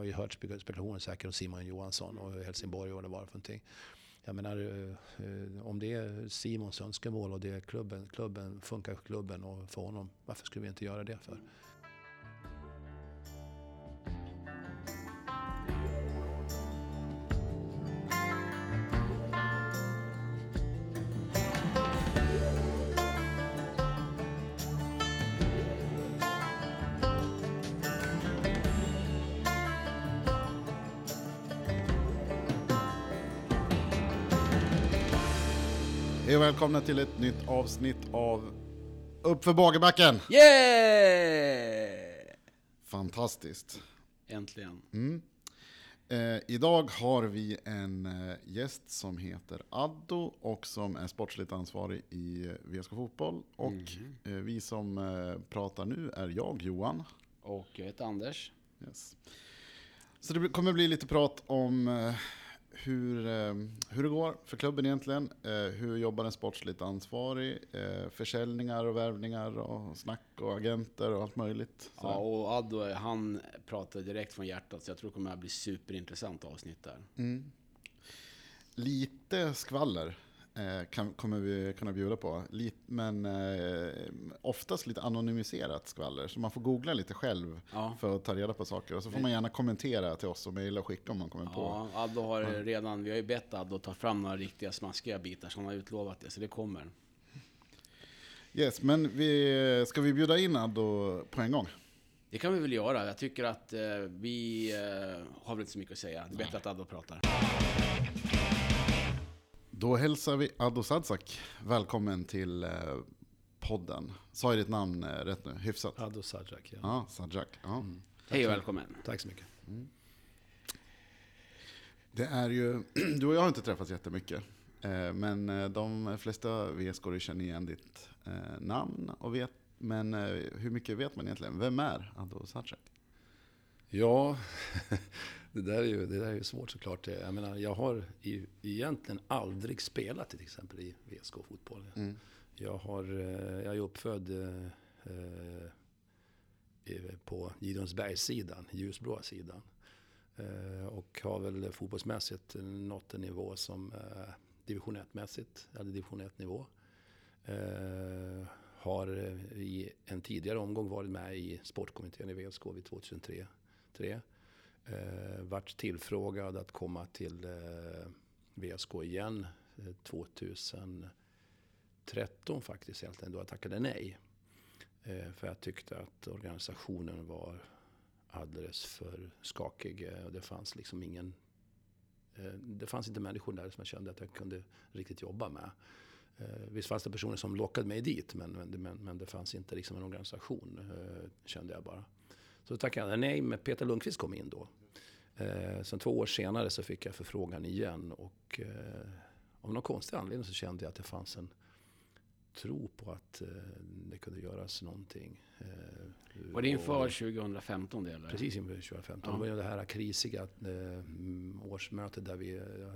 har ju hört spekulationer säkert om Simon Johansson och Helsingborg och vad det var för någonting. Jag menar, eh, eh, om det är Simons önskemål och det är klubben, klubben funkar klubben och för honom, varför skulle vi inte göra det för? Välkomna till ett nytt avsnitt av Uppför Bagerbacken! Yeah! Fantastiskt. Äntligen. Eh, idag har vi en eh, gäst som heter Addo och som är sportsligt ansvarig i eh, VSK Fotboll. Och eh, vi som eh, pratar nu är jag, Johan. Och jag heter Anders. Yes. Så det kommer bli lite prat om hur, eh, hur det går för klubben egentligen. Eh, hur jobbar en sportsligt ansvarig? Eh, försäljningar och värvningar och snack och agenter och allt möjligt. Ja, och Addo, han pratar direkt från hjärtat, så jag tror det kommer att bli superintressant avsnitt där. Lite skvaller kan, kommer vi kunna bjuda på. Lite, men eh, oftast lite anonymiserat skvaller. Så man får googla lite själv Ja. för att ta reda på saker. Och så får man gärna kommentera till oss och mejla och skicka om man kommer på. Ja, Addo har redan, vi har ju bett Addo ta fram några riktiga smaskiga bitar, så han har utlovat det, så det kommer. Yes, men vi, ska vi bjuda in Addo på en gång? Det kan vi väl göra. Jag tycker att eh, vi eh, har väl inte så mycket att säga. Det är bättre att Addo pratar. Då hälsar vi Addo Sadzak välkommen till eh, podden. Sa jag ditt namn eh, rätt nu? Hyfsat? Ado Sajak, ja. Ja, Sadzak. Ja. Hej och välkommen. Tack så mycket. Det är ju, du och jag har inte träffats jättemycket. eh, Men de flesta vsk känner igen ditt namn. Och vet, men hur mycket vet man egentligen? Vem är Addo Sadzak? Ja, det där är ju, det där är ju svårt såklart. Jag menar, jag har i, egentligen aldrig spelat till exempel i VSK fotboll. Jag, har, eh, jag är uppfödd eh, eh, på Gideonsbergssidan, ljusblåa sidan. Eh, och har väl fotbollsmässigt nått en nivå som eh, division 1-mässigt, eller division 1-nivå. Eh, har i en tidigare omgång varit med i sportkommittén i VSK vid 2003. Tre. Eh, vart tillfrågad att komma till eh, VSK igen eh, 2013 faktiskt egentligen, då jag tackade nej. Eh, för jag tyckte att organisationen var alldeles för skakig. Eh, och det fanns liksom ingen... eh, Det fanns inte människor där som jag kände att jag kunde riktigt jobba med. Eh, Visst fanns det personer som lockade mig dit, men, men, men, men det fanns inte liksom en organisation, eh, kände jag bara. Så tackade jag nej, men Peter Lundqvist kom in då. Eh, sen två år senare så fick jag förfrågan igen och eh, av någon konstig anledning så kände jag att det fanns en tro på att eh, det kunde göras någonting. Eh, Var det inför och- 2015 det eller? Precis inför 2015. Ja. Det var det här krisiga eh, årsmötet där vi, eh,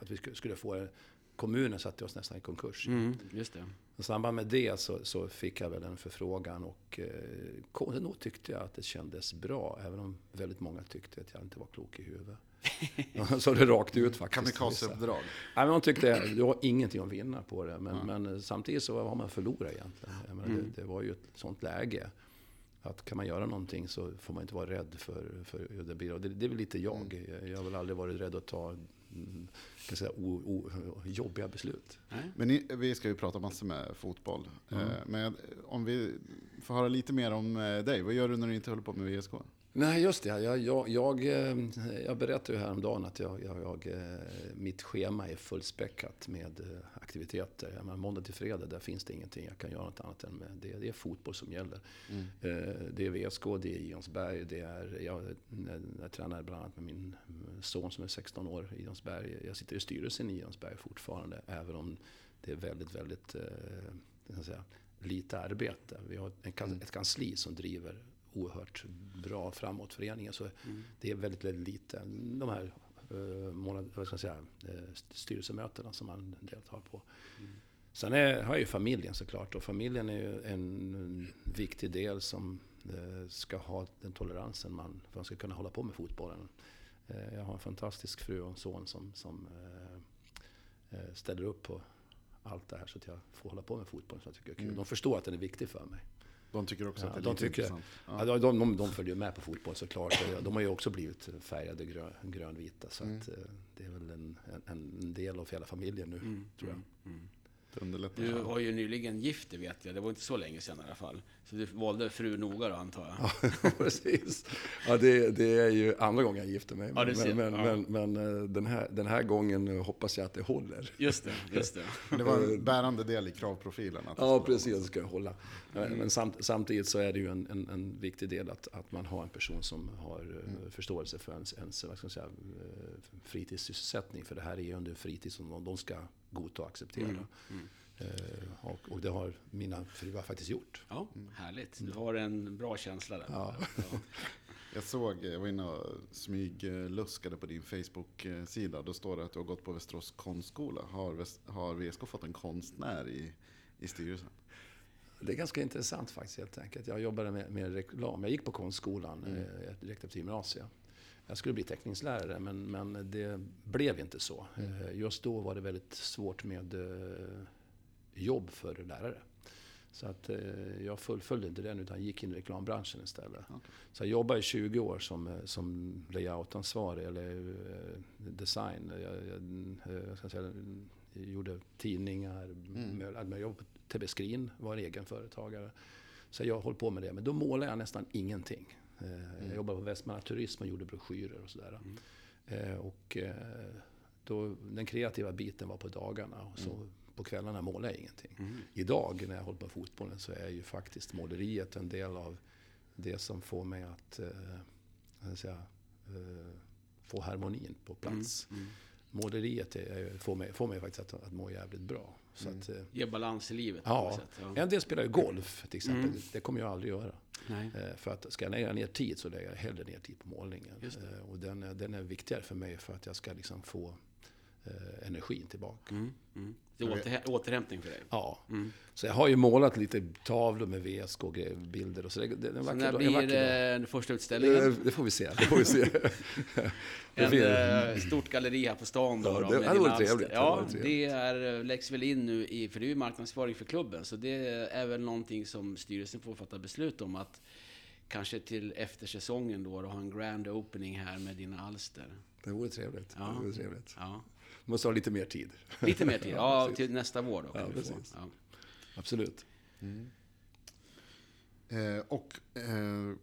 att vi skulle få kommunen satte oss nästan i konkurs. Mm, just det. I samband med det så, så fick jag väl en förfrågan och eh, nog tyckte jag att det kändes bra. Även om väldigt många tyckte att jag inte var klok i huvudet. så det rakt ut faktiskt. Kamikazeuppdrag. Nej, men de tyckte att du har ingenting att vinna på det. Men, men samtidigt så vad har man förlorat egentligen? Jag menar, det, det var ju ett sånt läge. Att kan man göra någonting så får man inte vara rädd för, för hur det blir. Och det, det är väl lite jag. Jag har väl aldrig varit rädd att ta mm, kan säga, o, o, jobbiga beslut. Nej. Men ni, vi ska ju prata massor med fotboll. Eh, Men om vi får höra lite mer om eh, dig. Vad gör du när du inte håller på med VSK? Nej, just det. Jag, jag, jag, eh, jag berättade ju häromdagen att jag, jag, jag, eh, mitt schema är fullspäckat med eh, aktiviteter. Jag menar, måndag till fredag, där finns det ingenting jag kan göra något annat än med. Det, det är fotboll som gäller. Eh, Det är VSK, det är Jonsberg, det är... Jag, jag tränar bland annat med min son som är 16 år i Jonsberg. Jag sitter i styrelsen i Jonsberg fortfarande, även om det är väldigt, väldigt... Eh, lite arbete. Vi har ett kansli som driver oerhört bra framåt föreningen. Så det är väldigt, väldigt lite. De här månad, vad ska jag säga, eh, styrelsemötena som man deltar på. Sen är, har jag ju familjen såklart och familjen är ju en viktig del som eh, ska ha den toleransen man, för att man ska kunna hålla på med fotbollen. Eh, jag har en fantastisk fru och en son som, som eh, eh, ställer upp på allt det här så att jag får hålla på med fotboll. Så jag tycker är kul. Mm. De förstår att den är viktig för mig. De tycker också Ja, att det är de lite tycker- intressant. Ja. de, de, de följer med på fotboll såklart. De har ju också blivit färgade grön, grönvita. Så Mm. att, eh, det är väl en, en, en del av hela familjen nu, Mm, tror jag. mm, mm. Underlättar. Du var ju nyligen gift, det vet jag. Det var inte så länge sedan i alla fall. Så du valde fru noga då, antar jag? Ja, precis. Ja, det, det är ju andra gången jag gifter mig. Ja, Men, men, ja. men, men eh, den, här, den här gången hoppas jag att det håller. Just det, just det. Det var en bärande del i kravprofilen. Ja, precis. Det ska jag hålla. Men men samt, samtidigt så är det ju en, en, en viktig del att, att man har en person som har eh, förståelse för ens, ens vad ska man säga, eh, fritidssysselsättning. För det här är ju under en fritid som de, de ska godta och acceptera. Mm, mm. Eh, och, och det har mina fruar faktiskt gjort. Ja, härligt. Du har en bra känsla där. Ja. Ja. Jag såg, jag var inne och smygluskade på din Facebook-sida. Då står det att du har gått på Västerås konstskola. Har, Väst, har VSK fått en konstnär i, i styrelsen? Det är ganska intressant faktiskt helt enkelt. Jag jobbade med, med reklam. Jag gick på konstskolan Mm. eh, direkt efter gymnasiet. Jag skulle bli teckningslärare men, men det blev inte så. Mm. Eh, Just då var det väldigt svårt med eh, jobb för lärare. Så att eh, jag fullföljde inte den utan gick in i reklambranschen istället. Okej. Så jag jobbade i 20 år som, som layoutansvarig eller design. Jag, jag, jag, ska säga, jag gjorde tidningar, Mm. jag jobbade på TB Screen, var egen företagare. Så jag höll på med det. Men då målade jag nästan ingenting. Eh, Jag jobbade på Västmanland Turism och gjorde broschyrer och sådär. Mm. Eh, Och eh, då, den kreativa biten var på dagarna och så på kvällarna målade jag ingenting. Mm. Idag när jag håller på med fotbollen så är ju faktiskt måleriet en del av det som får mig att eh, säga, eh, få harmonin på plats. Mm. Måleriet är, får, mig, får mig faktiskt att, att må jävligt bra. Så Mm. att, Ge balans i livet Ja. Ja. en del spelar ju golf till exempel. Mm. Det kommer jag aldrig göra. Eh, För att ska jag lägga ner tid så lägger jag hellre ner tid på målningen. Eh, Och den, är- den är viktigare för mig för att jag ska liksom få eh, energin tillbaka. Mm. Mm. Det är återhä- återhämtning för dig. Ja, Mm. så jag har ju målat lite tavlor med VSK och grejer, bilder och så. Det, det, det en Så när en blir den första utställningen? Det får vi se. Det får vi se. Blir- eh, stort galleri här på stan då. Ja, då det med hade varit trevligt, Ja, det är, eh, läggs väl in nu i, för det är ju marknadsföring för klubben, så det är väl någonting som styrelsen får fatta beslut om att kanske till efter säsongen då, då ha en grand opening här med dina alster. Det vore trevligt. Ja. Det vore trevligt. Ja. Måste ha lite mer tid. Lite mer tid, ja, till nästa vår då. kan Ja, vi få. Ja. Absolut. Eh, och eh,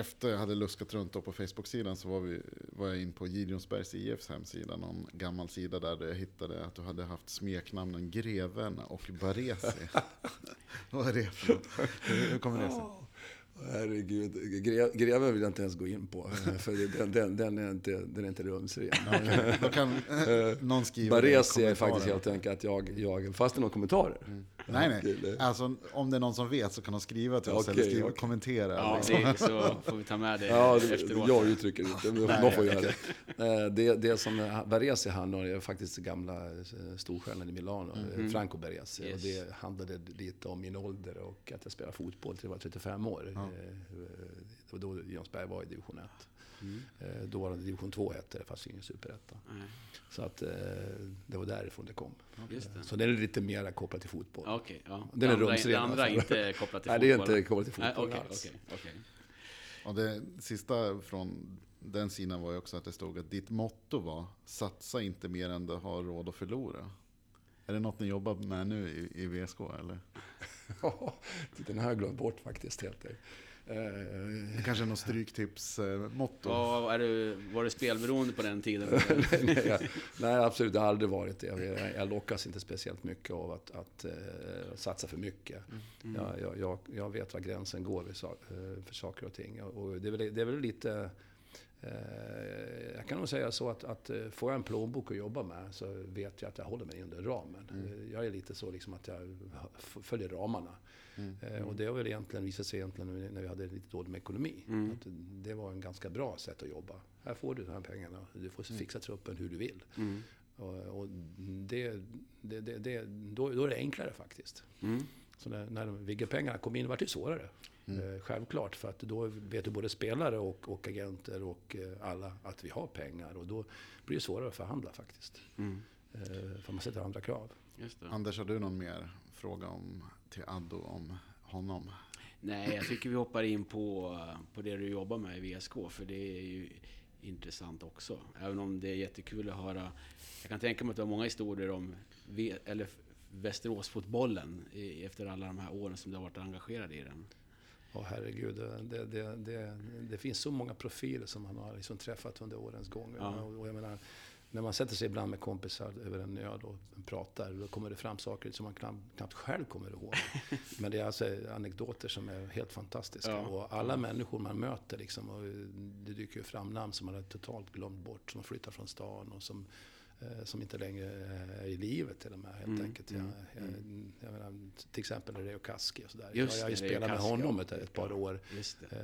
efter jag hade luskat runt på Facebook-sidan så var, vi, var jag in på Gideonsbergs IFs hemsida, någon gammal sida där jag hittade att du hade haft smeknamnen Greven och Baresi. Vad är det för hur kommer det sig? Herregud, gre- greven vill jag inte ens gå in på. För den, den, den, är, inte, den är inte rumsren. Okej, Då kan eh, någon skriva Baresi är faktiskt helt enkelt att jag, jag fast är några kommentarer. Nej, nej. Alltså, om det är någon som vet så kan de skriva till oss eller skriva, okej. kommentera. Ja, liksom. det, så får vi ta med det Ja, det, efteråt. jag uttrycker det inte, men Nej, de får göra det. Eh, det. Det som Baresi handlar om är faktiskt gamla eh, storstjärnan i Milano, Mhm. Franco Baresi. Yes. Och det handlade lite om min ålder och att jag spelade fotboll till jag var 35 år. Ja. Det var då Jonsberg var i division 1. Mm. Eh, Då var det division 2 hette det, fast ingen superetta. Nej, Så att eh, det var därifrån det kom. Just det. Så den är lite mer kopplad till fotboll. Okej, ja. Den är det andra, rumsren, det andra är inte kopplat till Nej, det är fotboll. inte kopplat till Nej, fotboll okej, alls. okej, okej. Och det sista från den sidan var ju också att det stod att ditt motto var satsa inte mer än du har råd att förlora. Är det något ni jobbar med nu i, i VSK eller? Ja, den har jag glömt bort faktiskt helt enkelt. Eh, Kanske något stryktips-motto? Ja, är du, var du spelberoende på den tiden? nej, jag- nej, absolut. Det har aldrig varit det. Jag, jag lockas inte speciellt mycket av att, att eh, satsa för mycket. Mm. Jag, jag, jag, jag vet var gränsen går eh, för saker och ting. Och det, är väl, det är väl lite... Eh, jag kan nog säga så att, att får jag en plånbok att jobba med så vet jag att jag håller mig under ramen. Mm. Jag är lite så liksom att jag följer ramarna. Mm. Eh, Och det har väl egentligen visat sig egentligen när vi hade lite dåligt med ekonomi. Mm. Att det var en ganska bra sätt att jobba. Här får du de här pengarna. Du får fixa truppen hur du vill. Mm. Och, och det, det, det, det, då, då är det enklare faktiskt. Mm. Så när, när Vigge-pengarna kom in var det svårare. Eh, självklart, för att då vet ju både spelare och, och agenter och eh, alla att vi har pengar. Och då blir det svårare att förhandla faktiskt. Mm. För man sätter andra krav. Just det. Anders, har du någon mer fråga om, till Addo om honom? Nej, jag tycker vi hoppar in på, på det du jobbar med i VSK, för det är ju intressant också. Även om det är jättekul att höra. Jag kan tänka mig att du har många historier om v, eller Västeråsfotbollen i- efter alla de här åren som du har varit engagerad i den. Ja, herregud. Det, det, det, det finns så många profiler som man har liksom träffat under årens gång. Ja. Och jag menar, när man sätter sig ibland med kompisar över en öl och pratar, då kommer det fram saker som man knappt, knappt själv kommer ihåg. Men det är alltså anekdoter som är helt fantastiska. Ja. Och alla människor man möter, liksom, och det dyker ju fram namn som man har totalt glömt bort, som flyttar från stan och som som inte längre är i livet till och med helt Mm, enkelt. Jag, mm, jag, jag menar, till exempel Reo Kaski och sådär. Just jag, jag har ju spelat med honom ett, ett par år. Eh,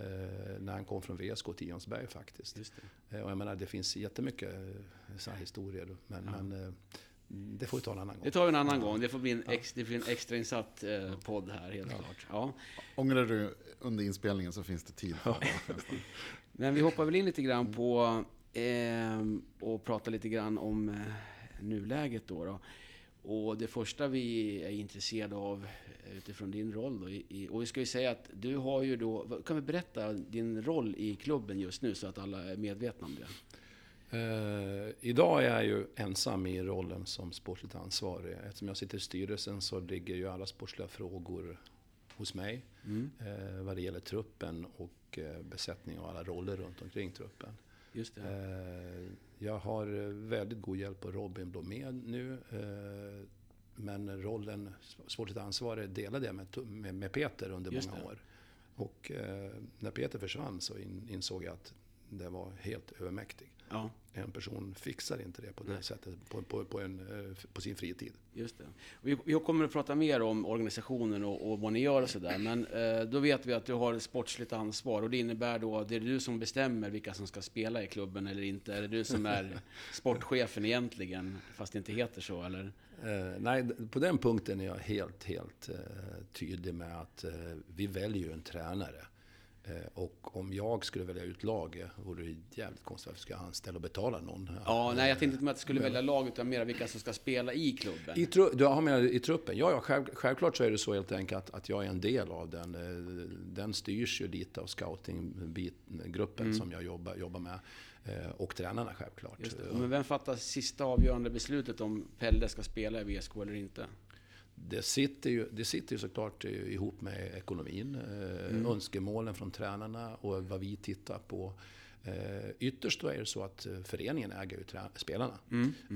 när han kom från VSK till Jonsberg faktiskt. Just det. Eh, och jag menar, det finns jättemycket eh, sådana historier. Men, Ja. men eh, det får vi ta en annan gång. Det tar vi en annan gång. Det får bli en, ex, det blir en extrainsatt eh, podd här, helt Ja. klart. Ja. Ångrar du under inspelningen så finns det tid. Men vi hoppar väl in lite grann på eh, och pratar lite grann om eh, nuläget då, då. Och det första vi är intresserade av eh, utifrån din roll då, i, och vi ska ju säga att du har ju då, kan vi berätta din roll i klubben just nu så att alla är medvetna om det? Eh, idag är jag ju ensam i rollen som sportligt ansvarig. Eftersom jag sitter i styrelsen så ligger ju alla sportsliga frågor hos mig. Mm. Eh, vad det gäller truppen och eh, besättning och alla roller runt omkring truppen. Just det. Eh, jag har eh, väldigt god hjälp av Robin Blomé nu. Eh, men rollen sportligt ansvarig delade jag med, med, med Peter under Just många det. år. Och när Peter försvann så in, insåg jag att det var helt övermäktig. Ja, En person fixar inte det på det Nej. sättet på, på, på, en, eh, på sin fritid. just det. Vi, vi kommer att prata mer om organisationen och, och vad ni gör och sådär. Men eh, då vet vi att du har sportsligt ansvar och det innebär då att det är du som bestämmer vilka som ska spela i klubben eller inte. Är det du som är sportchefen egentligen, fast det inte heter så eller? Eh, nej, på den punkten är jag helt, helt eh, tydlig med att eh, vi väljer ju en tränare. Eh, och om jag skulle välja ut laget vore det jävligt konstigt varför ska jag anställa och betala någon. Ja, nej, jag tänkte inte med att du skulle välja lag, utan mer vilka som ska spela i klubben. I, tru, du har med i truppen? Ja, ja själv, självklart så är det så helt enkelt att, att jag är en del av den. Eh, Den styrs ju lite av scoutinggruppen som jag jobbar, jobbar med. Eh, Och tränarna självklart. Men vem fattar sista avgörande beslutet om Pelle ska spela i VSK eller inte? Det sitter, ju, det sitter ju såklart ihop med ekonomin, eh, önskemålen från tränarna och vad vi tittar på. Eh, ytterst då är det så att eh, föreningen äger ju spelarna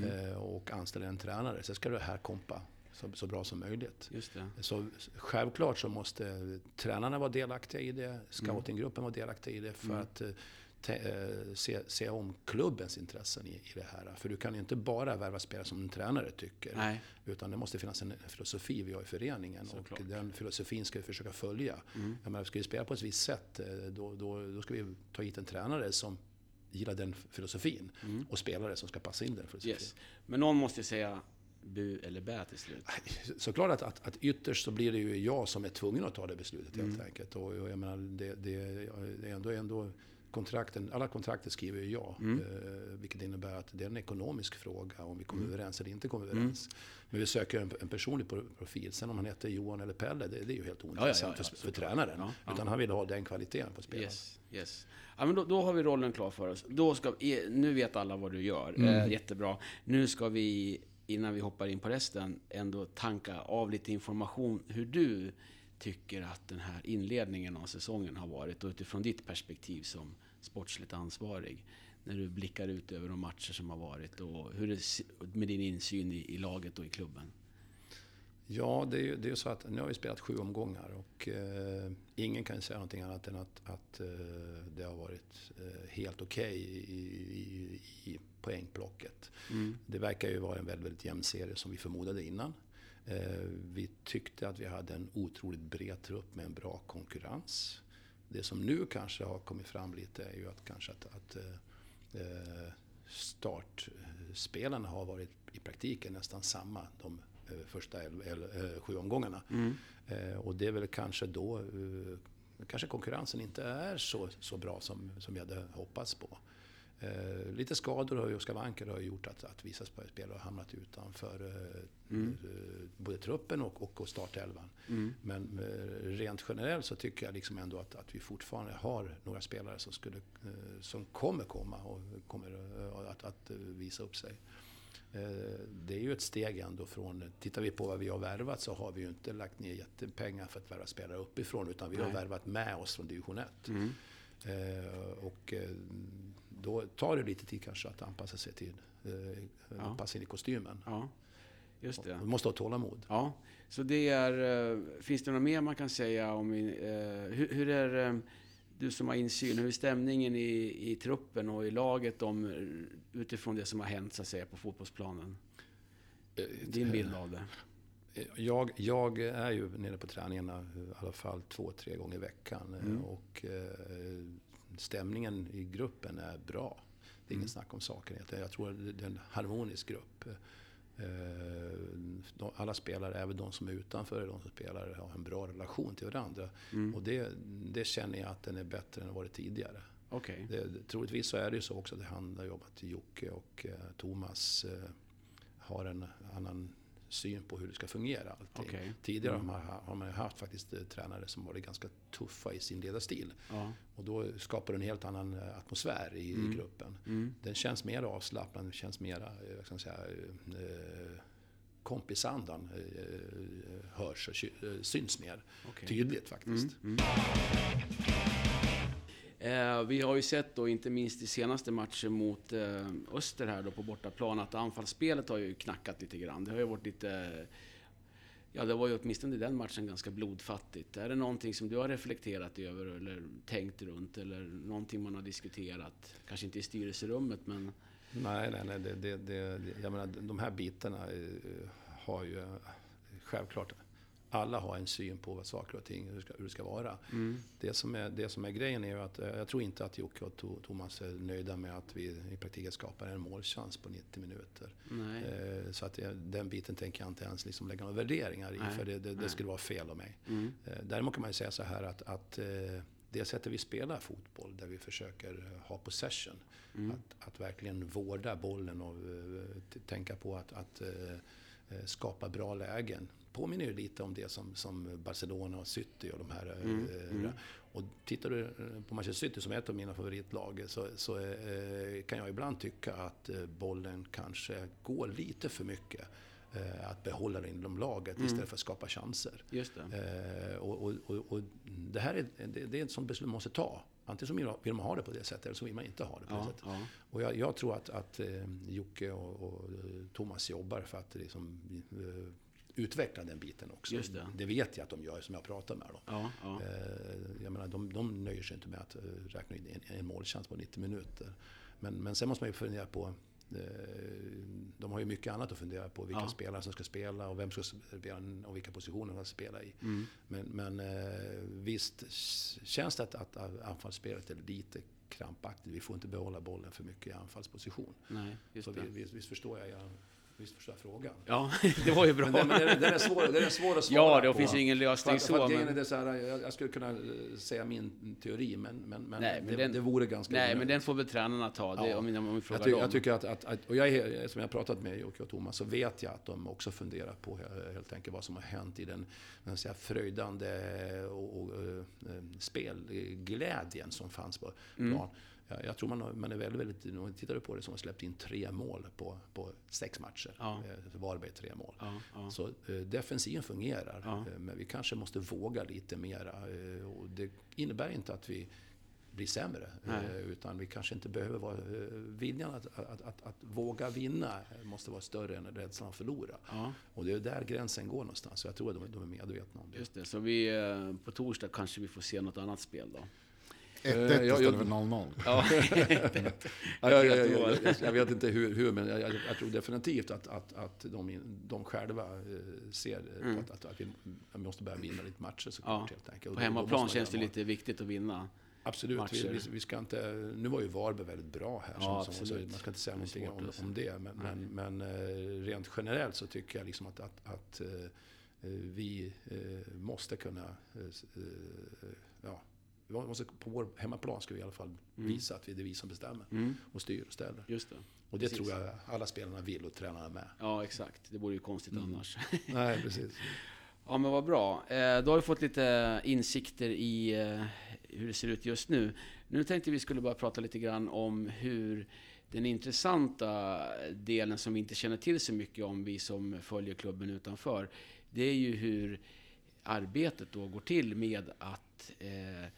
Eh, och anställer en tränare. Så ska det här kompa så, så bra som möjligt. Så självklart så måste tränarna vara delaktiga i det, scoutinggruppen vara delaktiga i det för att eh, te, eh, se, se om klubbens intressen i, i det här. För du kan ju inte bara värva spelare som en tränare tycker. Nej. Utan det måste finnas en filosofi vi har i föreningen Såklart. och den filosofin ska vi försöka följa. Jag menar, ska vi spela på ett visst sätt, eh, då, då, då ska vi ta hit en tränare som gillar den filosofin och spelare som ska passa in den filosofin. Yes. Men någon måste ju säga bu eller bä till slut. Såklart att, att, att ytterst så blir det ju jag som är tvungen att ta det beslutet helt enkelt. Och, och jag menar, det, det, det är ändå, ändå kontrakten, alla kontrakter skriver ju jag. Eh, vilket innebär att det är en ekonomisk fråga om vi kommer överens eller inte kommer överens. Men vi söker en, en personlig pro- profil. Sen om han heter Johan eller Pelle, det, det är ju helt ointressant ja, ja, för, för såklart. tränaren. Ja, ja. Utan han vill ha den kvaliteten på spelaren. Yes, yes. Ja, men då, då har vi rollen klar för oss. Då ska, nu vet alla vad du gör. Mm. Eh, jättebra. Nu ska vi, innan vi hoppar in på resten, ändå tanka av lite information hur du tycker att den här inledningen av säsongen har varit och utifrån ditt perspektiv som sportsligt ansvarig. När du blickar ut över de matcher som har varit och hur det, med din insyn i, i laget och i klubben. Ja, det är ju det är så att nu har vi spelat sju omgångar och eh, ingen kan säga någonting annat än att, att eh, det har varit eh, helt okej i, i, i poängblocket. Det verkar ju vara en väldigt, väldigt jämn serie som vi förmodade innan. Eh, vi tyckte att vi hade en otroligt bred trupp med en bra konkurrens. Det som nu kanske har kommit fram lite är ju att kanske att, att eh, eh, startspelarna har varit i praktiken nästan samma de eh, första el, el, sju omgångarna. Mm. Eh, och det är väl kanske då eh, kanske konkurrensen inte är så, så bra som, som vi hade hoppats på. Eh, lite skador och skavanker har gjort att, att vissa spelare har hamnat utanför eh, Mm. eh, både truppen och, och, och startelvan. Mm. Men eh, rent generellt så tycker jag liksom ändå att, att vi fortfarande har några spelare som, skulle, eh, som kommer komma och kommer eh, att, att visa upp sig. Det är ju ett steg ändå från, tittar vi på vad vi har värvat så har vi ju inte lagt ner jättepengar för att värva spelare uppifrån utan vi har Nej. värvat med oss från division 1. Mm. Och då tar det lite tid kanske att anpassa sig till, eh, Ja. passa in i kostymen. Ja, just det. Vi måste ha tålamod. Ja, så det är... eh, Finns det något mer man kan säga om... eh, Hur, hur är... eh, Du som har insyn, hur är stämningen i, i truppen och i laget om, eh, utifrån det som har hänt så att säga på fotbollsplanen? Din bild av det? Jag, jag är ju nere på träningarna i alla fall två, tre gånger i veckan. Mm. Och eh, stämningen i gruppen är bra. Det är Mm. snack om saken. Jag- tror att det är en harmonisk grupp. Eh, Alla spelare, även de som är utanför, de som spelar, har en bra relation till varandra. Mm. Och det, det känner jag att den är bättre än varit tidigare. Okej. Det, det- troligtvis så är det ju så också. Det handlar ju om att Jocke och eh, Thomas eh, har en annan syn på hur det ska fungera. Allting. Okej. Tidigare Mm. har, man, ju haft faktiskt eh, tränare som varit ganska tuffa i sin ledarstil. Ja. Och då skapar det en helt annan eh, atmosfär i, Mm. gruppen. Mm. Den känns mer avslappnad, den känns mer, eh, vad ska säga, eh, kompisandan eh, hörs och eh, syns mer Okej. tydligt faktiskt. Eh, vi har ju sett då, inte minst i senaste matchen mot eh, Öster här då på bortaplan, att anfallsspelet har ju knackat lite grann. Det har ju varit lite... Ja, det var ju åtminstone i den matchen ganska blodfattigt. Är det någonting som du har reflekterat över eller tänkt runt eller någonting man har diskuterat? Kanske inte i styrelserummet, men... Nej, nej, nej. Det, det, det, jag menar, de här bitarna eh, har ju eh, självklart alla har en syn på vad saker och ting, hur ska, hur det ska vara. Mm. Det, som är, det som är grejen är ju att eh, jag tror inte att Jocke och To- Thomas är nöjda med att vi i praktiken skapar en målchans på 90 minuter. Eh, Så att den biten tänker jag inte ens liksom lägga några värderingar i, Nej, för det, det, det skulle vara fel av mig. Mm. Eh, Däremot kan man ju säga så här att, att eh, det sättet vi spelar fotboll, där vi försöker ha possession, Mm. att, att verkligen vårda bollen och tänka på att, att skapa bra lägen. Påminner ju lite om det som, som Barcelona och City och de här. eh, Mm, eh, mm. Och tittar du eh, på Manchester City som är ett av mina favoritlag så, så eh, kan jag ibland tycka att eh, bollen kanske går lite för mycket. Eh, att behålla den inom laget Mm. istället för att skapa chanser. Just det. Eh, och, och, och, och det här är, det, det är ett sånt beslut man måste ta. Antingen så vill man, ha det på det sättet eller så vill man inte ha det på det Ja, sättet. ja. Och jag, jag tror att, att eh, Jocke och, och Thomas jobbar för att liksom, eh, utveckla den biten också. Just det. vet jag att de gör som jag pratar med dem. Ja, ja. Eh, jag menar, de, de nöjer sig inte med att räkna in en, en målchans på 90 minuter. Men, men sen måste man ju fundera på de har ju mycket annat att fundera på. Vilka Ja. spelare som ska spela och vem ska spela och vilka positioner de ska spela i. Mm. Men, men eh, visst känns det att, att anfallsspelet är lite krampaktigt. Vi får inte behålla bollen för mycket i anfallsposition. Nej, just Så visst, visst, förstår jag, jag, visst förstår jag frågan. Ja, det var ju bra. Men den, men den, den, är svår, den är svår att svara Ja, det på. finns ju ingen lösning för så. Men, det här, jag, jag skulle kunna eh, säga min teori, men, men, men, Nej, men det, den- det vore ganska nej, men onödigt. den får väl tränarna ta. Det, Ja. om, om vi frågar jag, ty, dem. jag tycker att, att, att, och jag är, som jag pratat med Jocke och Thomas, så vet jag att de också funderar på eh, helt enkelt vad som har hänt i den den fröjdande och, och eh, spelglädjen som fanns på Mm. Jag, jag tror man, har- man är väldigt, väldigt, om man tittar på det, som har släppt in tre mål på, på sex matcher. Ja. Eh, Varberg tre mål. Ja, ja. Så eh, defensiven fungerar, Ja. eh, men vi kanske måste våga lite mera. Eh, och det innebär inte att vi blir sämre, Nej. utan vi kanske inte behöver vara... Viljan att, att, att, att våga vinna måste vara större än rädslan att förlora. Ja, Och det är där gränsen går någonstans. Så jag tror att de, de är medvetna om det. just det. Så vi, på torsdag kanske vi får se något annat spel då. 1-1 Eh, jag- istället för 0-0. Ja, Ja, jag, jag, jag, jag, jag vet inte hur, hur men jag, jag, jag tror definitivt att, att, att de, de själva eh, ser Mm. att, att, att vi måste börja vinna lite matcher såklart. Ja. Helt enkelt. På hemmaplan känns det lite viktigt att vinna. Absolut, vi, vi, vi ska inte... Nu var ju Varberg väldigt bra här, Ja, som, som, absolut. man ska inte säga någonting om, om det. Men, men, men eh, rent generellt så tycker jag liksom att, att, att vi måste kunna... Ja, måste, på vår hemmaplan ska vi i alla fall visa att vi, det är vi som bestämmer Mm, och styr och ställer. just det. Och det Precis. tror jag alla spelarna vill och tränarna med. Ja, exakt. Det vore ju konstigt Mm. annars. Nej, precis. Ja, men vad bra. Eh, då har vi fått lite insikter i eh, hur det ser ut just nu. Nu tänkte vi skulle bara prata lite grann om hur den intressanta delen som vi inte känner till så mycket om, vi som följer klubben utanför, det är ju hur arbetet då går till med att eh,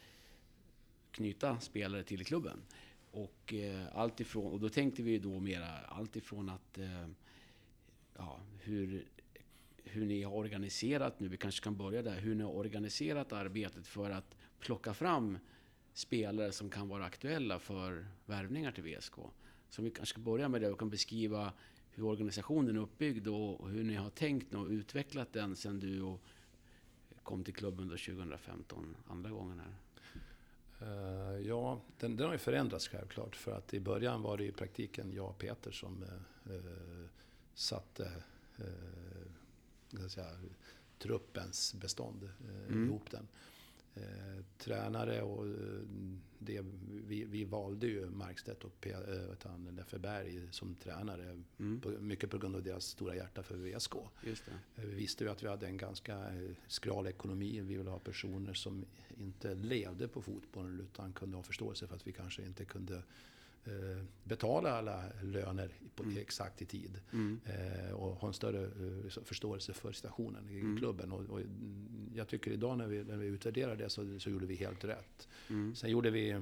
knyta spelare till klubben. Och, eh, allt ifrån, och då tänkte vi ju då mera allt ifrån att eh, ja, hur, hur ni har organiserat nu, vi kanske kan börja där, hur ni har organiserat arbetet för att plocka fram spelare som kan vara aktuella för värvningar till VSK. Så vi kanske ska börja med det och kan beskriva hur organisationen är uppbyggd och hur ni har tänkt och utvecklat den sedan du kom till klubben 2015, andra gången här. Eh, ja, den, den har ju förändrats självklart. För att i början var det i praktiken jag och Peter som eh, satte jag säga, truppens bestånd, Mm. ihop den. Eh, tränare och eh, det, vi, vi valde ju Markstedt och Leffe Berg som tränare. Mm. På, mycket på grund av deras stora hjärta för VSK. Vi visste ju att vi hade en ganska skral ekonomi. Vi ville ha personer som inte levde på fotbollen utan kunde ha förståelse för att vi kanske inte kunde betala alla löner på, Mm. exakt i tid. Mm. Eh, och ha en större eh, förståelse för situationen i Mm. klubben. Och, och mm, jag tycker idag när vi, när vi utvärderar det så, så gjorde vi helt rätt. Mm. Sen gjorde vi,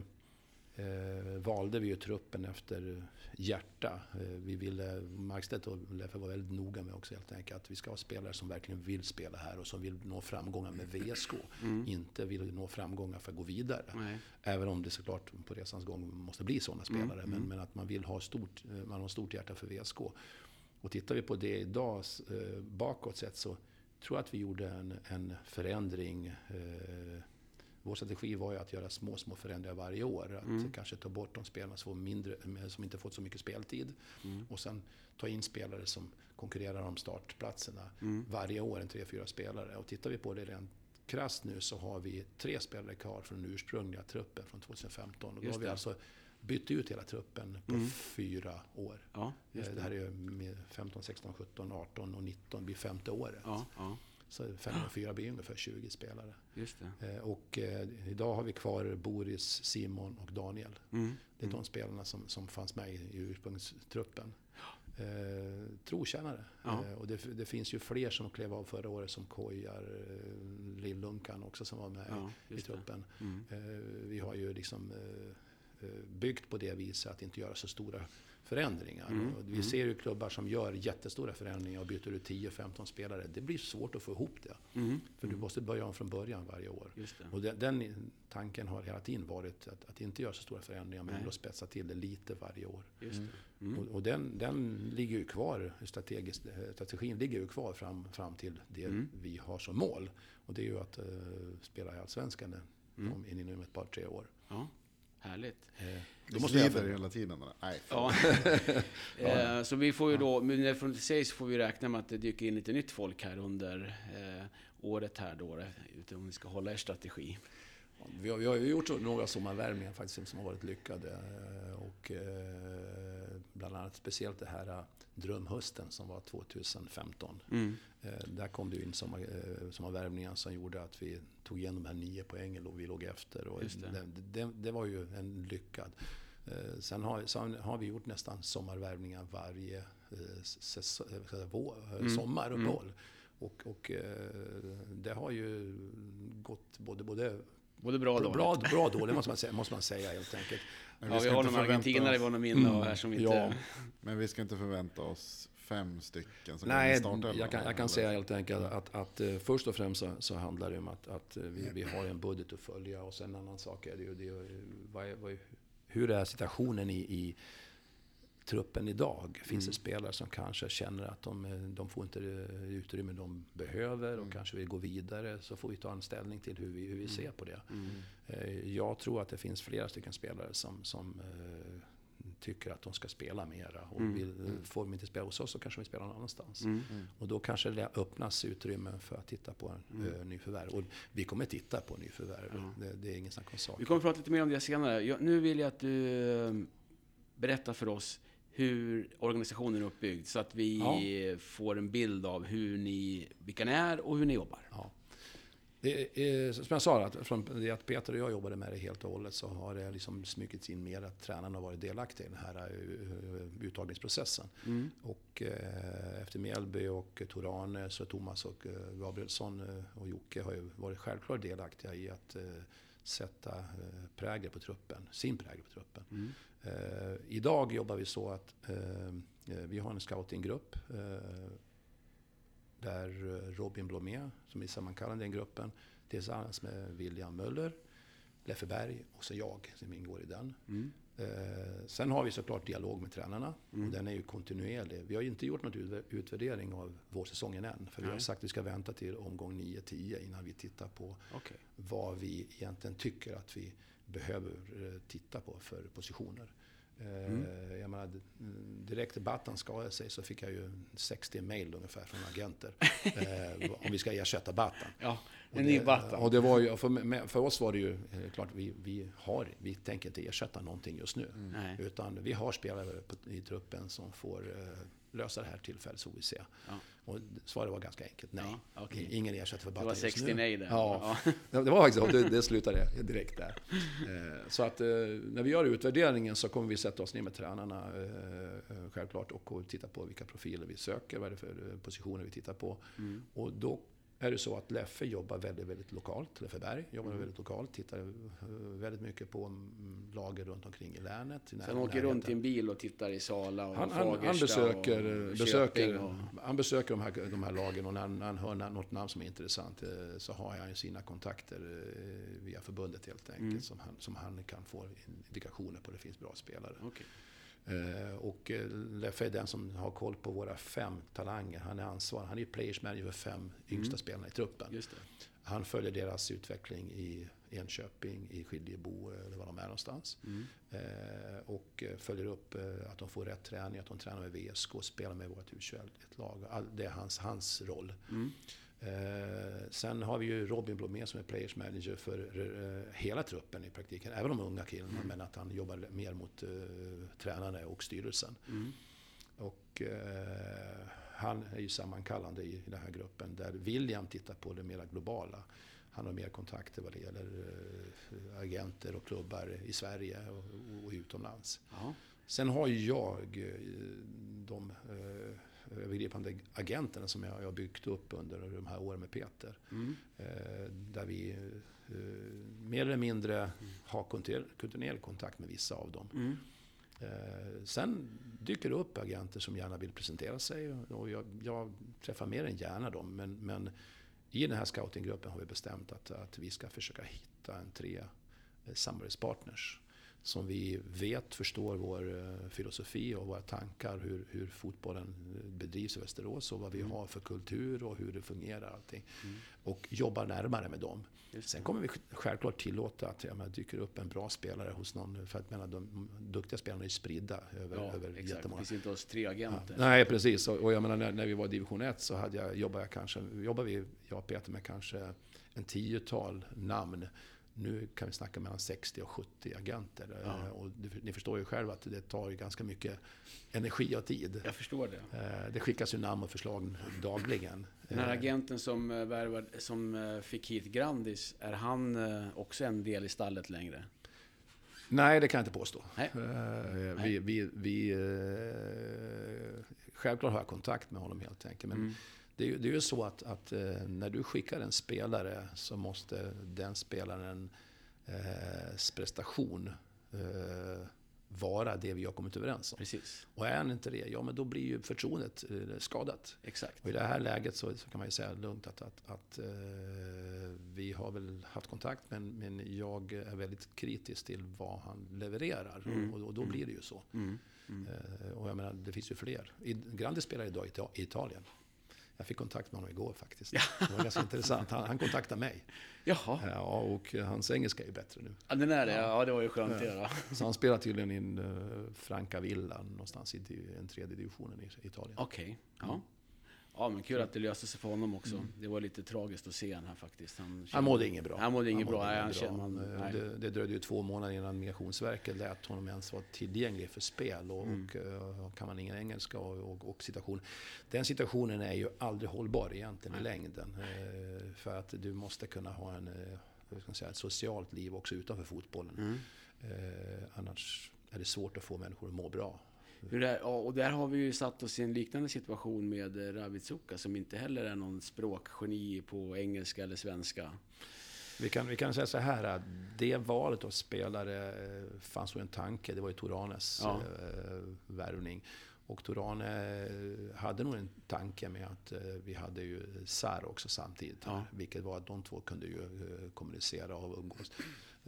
eh, valde vi ju truppen efter hjärta. Eh, vi ville, Markstedt och Leffe var väldigt noga med också helt enkelt att vi ska ha spelare som verkligen vill spela här och som vill nå framgångar med VSK. Mm. Inte vill nå framgångar för att gå vidare. Nej. Även om det såklart på resans gång måste bli sådana Mm, spelare. Men, men att man vill ha stort, eh, man har stort hjärta för VSK. Och tittar vi på det idag eh, bakåt sett så tror jag att vi gjorde en, en förändring. Eh, vår strategi var ju att göra små, små förändringar varje år. Att Mm. kanske ta bort de spelarna som, mindre, som inte fått så mycket speltid. Mm. Och sen ta in spelare som konkurrerar om startplatserna Mm. varje år, en tre, fyra spelare. Och tittar vi på det rent krasst nu så har vi tre spelare kvar från den ursprungliga truppen från 2015. Och då har vi det. alltså bytt ut hela truppen på Mm. fyra år. Ja, Eh, Det det. här är ju med 15, 16, 17, 18 och 19 blir femte året. Ja, ja, Så 5 och 4 blir ungefär 20 spelare. Eh, Och eh, idag har vi kvar Boris, Simon och Daniel. Mm. Det är de spelarna som, som fanns med i i ursprungstruppen. Eh, trotjänare. Ja. Eh, och det, det finns ju fler som klev av förra året som Kojar, eh, Lill-Lunkan också som var med Ja, i det. truppen. Mm. Eh, vi har ju liksom eh, byggt på det viset att inte göra så stora förändringar. Mm, vi mm. ser ju klubbar som gör jättestora förändringar och byter ut 10-15 spelare. Det blir svårt att få ihop det. Mm. För du måste börja om från början varje år. Och den, den tanken har hela tiden varit att, att inte göra så stora förändringar men ändå spetsa till det lite varje år. Det. Mm. Och, och den, den ligger ju kvar, eh, strategin ligger ju kvar fram, fram till det Mm. vi har som mål. Och det är ju att eh, spela i Allsvenskan Mm. om, inom ett par, tre år. Ja, härligt. Eh, Det då måste jag hela tiden. Nej, Ja. eh, så vi får ju då, men när från sig så får vi räkna med att det dyker in lite nytt folk här under eh, året här då, eh, om ni ska hålla er strategi. Vi har, vi har ju gjort några sommarvärvningar faktiskt som har varit lyckade. eh, Och eh, bland annat speciellt det här eh, drömhösten som var 2015. Mm. Eh, Där kom det ju in sommar, eh, sommarvärvningar som gjorde att vi tog igen de här nio poängen och vi låg efter. Och det. det. Det, det var ju en lyckad. Eh, Sen har, sen har vi gjort nästan sommarvärvningar varje säs- vår, Mm. sommaruppehåll. Och, och eh, det har ju gått både, både Både bra och dåligt. bra, bra dåligt måste man, säga, måste man säga helt enkelt. Men Ja, vi ska har inte några argentinare i våra minne och här som inte... Ja. Men vi ska inte förvänta oss fem stycken som Nej, startelvan, jag kan, jag kan säga helt enkelt att, att eh, först och främst så, så handlar det om att, att eh, vi, vi har en budget att följa och sen en annan sak är det ju, det vad vad hur är situationen i, i truppen idag finns Mm. det spelare som kanske känner att de, eh, de får inte det utrymme de behöver och Mm. kanske vill gå vidare. Så får vi ta en ställning till hur vi, hur vi ser på det. Mm. Eh, Jag tror att det finns flera stycken spelare som, som eh, tycker att de ska spela mera. Och Mm. vill, får de inte spela hos oss så kanske vi spelar någon annanstans. Mm. Och då kanske det öppnas utrymme för att titta på en Mm. eh, nyförvärv. Och vi kommer titta på nyförvärv. Det, det är ingen snack om Vi saken. kommer att prata lite mer om det senare. Jag, nu vill jag att du eh, berättar för oss hur organisationen är uppbyggd så att vi Ja. får en bild av hur ni, vilka ni är och hur ni jobbar. Ja. Det är, som jag sa, att från det att Peter och jag jobbade med det helt och hållet så har det liksom smugits in mer att tränarna har varit delaktiga i den här eh, uttagningsprocessen. Mm. Och eh, efter Mjällby och Torane så Thomas och eh, Gabrielsson eh, och Jocke har ju varit självklart delaktiga i att eh, sätta eh, prägel på truppen, sin prägel på truppen. Mm. Eh, idag jobbar vi så att eh, eh, vi har en scoutinggrupp eh, där eh, Robin Blomé, som är sammankallande i den gruppen, tillsammans med William Möller, Leffe Berg och så jag som ingår i den. Mm. Eh, sen har vi såklart dialog med tränarna Mm. och den är ju kontinuerlig. Vi har ju inte gjort någon utv- utvärdering av vårsäsongen än. För vi har Nej. sagt att vi ska vänta till omgång 9-10 innan vi tittar på Okej. vad vi egentligen tycker att vi behöver eh, titta på för positioner. Eh, Mm. Jag menar, direkt Battan skadade sig så fick jag ju 60 mejl ungefär från agenter. eh, om vi ska ersätta Battan. Ja, en det- ny Battan. Och det var ju, för, för oss var det ju eh, klart, vi, vi, har, vi tänker inte ersätta någonting just nu. Nej. Utan vi har spelare i truppen som får eh, lösa det här tillfället så vi ser. Ja. Och svaret var ganska enkelt, nej. Ja, okej. Ingen ersätter för Det Battan var just 60 nu. nej där. Ja, det det var faktiskt. Det, det slutade direkt där. Eh, Så att när vi gör utvärderingen så kommer vi sätta oss ner med tränarna självklart och titta på vilka profiler vi söker, vad är det för positioner vi tittar på. Mm. Och då är det så att Leffe jobbar väldigt, väldigt lokalt. Leffe Berg jobbar Mm. väldigt lokalt, tittar eh, väldigt mycket på mm, lager runt omkring i länet. i han åker runt i en bil och tittar i Sala och Han, han, han Fagersta besöker, och besöker, Köping och... han besöker de här, de här lagen och när han, när han hör något namn som är intressant eh, så har han sina kontakter eh, via förbundet helt enkelt Mm. som, han, som han kan få indikationer på. Det finns bra spelare. Okej. Eh, och eh, Leffe är den som har koll på våra fem talanger. Han är ansvarig. Han är players manager för fem yngsta Mm. spelarna i truppen. Han följer deras utveckling i Enköping, i Skiljebo eh, eller var de är någonstans. Mm. Och följer upp att de får rätt träning, att de tränar med VSK och spelar med vårt U21-lag. All- Det är hans, hans roll. Mm. Eh, sen har vi ju Robin Blomé som är players manager för eh, hela truppen i praktiken. Även de unga killarna, Mm. men att han jobbar mer mot eh, tränarna och styrelsen. Mm. Och eh, han är ju sammankallande i, i den här gruppen där William tittar på det mera globala. Han har mer kontakter vad det gäller eh, agenter och klubbar i Sverige och, och utomlands. Ja. Sen har ju jag eh, de eh, övergripande agenterna som jag jag har byggt upp under de här åren med Peter. Mm. Eh, där vi eh, mer eller mindre har kontinuer- kontinuerlig kontakt med vissa av dem. Mm. Eh, sen dyker det upp agenter som gärna vill presentera sig och jag, jag träffar mer än gärna dem. Men, men i den här scoutinggruppen har vi bestämt att, att vi ska försöka hitta en tre samarbetspartners som vi vet förstår vår eh, filosofi och våra tankar hur, hur fotbollen eh, bedrivs i Västerås och vad vi Mm. har för kultur och hur det fungerar allting. Mm. Och jobbar närmare med dem. Sen det. kommer vi självklart tillåta att ja, men, dyker upp en bra spelare hos någon. För att menar, de duktiga spelarna är spridda över, Ja, över exakt. Det jättemånga. finns inte oss tre agenter. Ja, nej, precis. Och, och jag menar, när, när vi var i division 1 så hade jag, jobbade jag kanske, jobbade vi, jag och Peter, med kanske en tiotal namn. Nu kan vi snacka mellan 60 och 70 agenter. Ja. Eh, Och ni förstår ju själva att det tar ganska mycket energi och tid. Jag förstår det. Eh, Det skickas ju namn och förslag dagligen. Den här Eh, agenten som, värvade, som fick hit Grandis, är han också en del i stallet längre? Nej, det kan jag inte påstå. Nej. Vi, vi, vi, självklart har jag kontakt med honom helt enkelt. Men Mm. Det, är ju, det är ju så att, att eh, när du skickar en spelare så måste den spelaren eh, prestation eh, vara det vi har kommit överens om. Precis. Och är han inte det, ja men då blir ju förtroendet skadat. Exakt. Och i det här läget så, så kan man ju säga lugnt att, att, att eh, vi har väl haft kontakt men, men jag är väldigt kritisk till vad han levererar. Mm. Och, och då blir det ju så. Mm. Mm. Eh, och jag menar, det finns ju fler. Grandi spelar idag i Italien. Jag fick kontakt med honom igår faktiskt. Det var ganska intressant. Han, han kontaktade mig. Jaha, Ja, och hans engelska är ju bättre nu. ja, den är det. Ja, det var ju skönt göra. Så han spelar tydligen i en uh, Franca Villa någonstans i di- en tredje divisionen i Italien. Okej. Ja. Ja, men kul att det löste sig för honom också. Det var lite tragiskt att se han här faktiskt. Han, Mm. Han mådde inget bra. Han mådde inget bra. Nej, han känner, han, Eh, nej. det, det dröjde ju två månader innan Migrationsverket lät honom ens vara tillgänglig för spel. Och, Mm. och eh, kan man ingen engelska och, och, och situation. Den situationen är ju aldrig hållbar egentligen i längden. Eh, För att du måste kunna ha en, hur ska man säga, ett socialt liv också utanför fotbollen. Mm. Annars är det svårt att få människor att må bra. Hur det är, ja, och där har vi ju satt oss i en liknande situation med eh, Ravitsuka som inte heller är någon språkgeni på engelska eller svenska. Vi kan, vi kan säga så här att det valet av spelare eh, fanns ju en tanke. Det var ju Toranes Ja. eh, värvning. Och Torane hade nog en tanke med att vi hade ju Sar också samtidigt. Här, Ja. Vilket var att de två kunde ju kommunicera och umgås.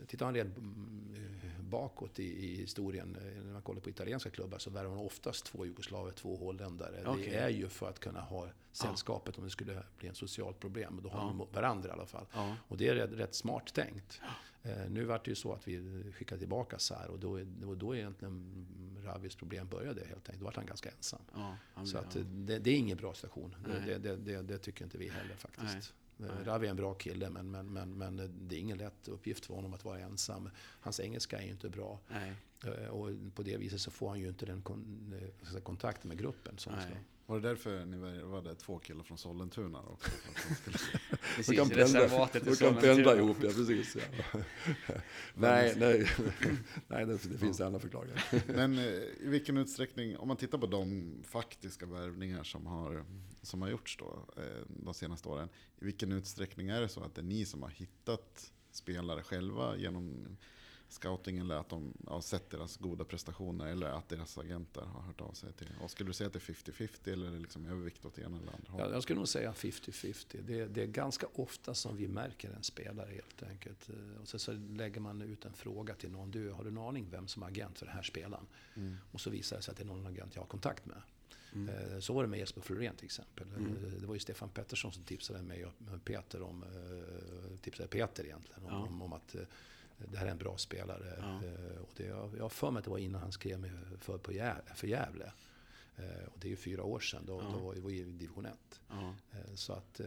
Tittar man mm, eh, bakåt i, i historien, när man kollar på italienska klubbar, så värvar man oftast två jugoslaver, två holländare. Okej. Det är ju för att kunna ha sällskapet om det skulle bli ett socialt problem. Då har Ja. de varandra i alla fall. Ja. Och det är rätt, rätt smart tänkt. Eh, nu var det ju så att vi skickade tillbaka Sar och då, var då egentligen Ravis problem började helt enkelt. Då var han ganska ensam. Ja, Så ja. att, det, det är ingen bra situation. Det, det, det tycker inte vi heller faktiskt. Nej. Eh, Ravi är en bra kille men, men, men, men det är ingen lätt uppgift för honom att vara ensam. Hans engelska är ju inte bra. Nej. Eh, Och på det viset så får han ju inte den eh, kontakten med gruppen. Som. Var det därför ni värvade två killar från Sollentuna också? De skulle- Precis, reservatet i de kan Sollentuna. pendla ihop, ja precis. Ja. nej, nej, nej, det, det finns det andra förklaringar. Men eh, i vilken utsträckning, om man tittar på de faktiska värvningar som har, som har gjorts då, eh, de senaste åren. I vilken utsträckning är det så att det är ni som har hittat spelare själva genom scoutingen eller att de har sett deras goda prestationer eller att deras agenter har hört av sig till och Skulle du säga att det är 50-50 eller är det liksom övervikt åt ena eller andra Ja, hållet? jag skulle nog säga 50-50. Det, det är ganska ofta som vi märker en spelare helt enkelt. Eh, Och så, så lägger man ut en fråga till någon. Du, har du en aning vem som är agent för den här spelaren? Mm. Och så visar det sig att det är någon agent jag har kontakt med. Mm. Eh, Så var det med Jesper Florén till exempel. Eh, Det var ju Stefan Pettersson som tipsade mig och Peter om, tipsade Peter egentligen, om, Ja. om, om att det här är en bra spelare. Ja. Eh, Och det, jag har för mig att det var innan han skrev för, på Gä- för Gävle. Eh, Och det är ju fyra år sedan, då, Ja. då var vi i division 1. Ja. Eh, Så att eh,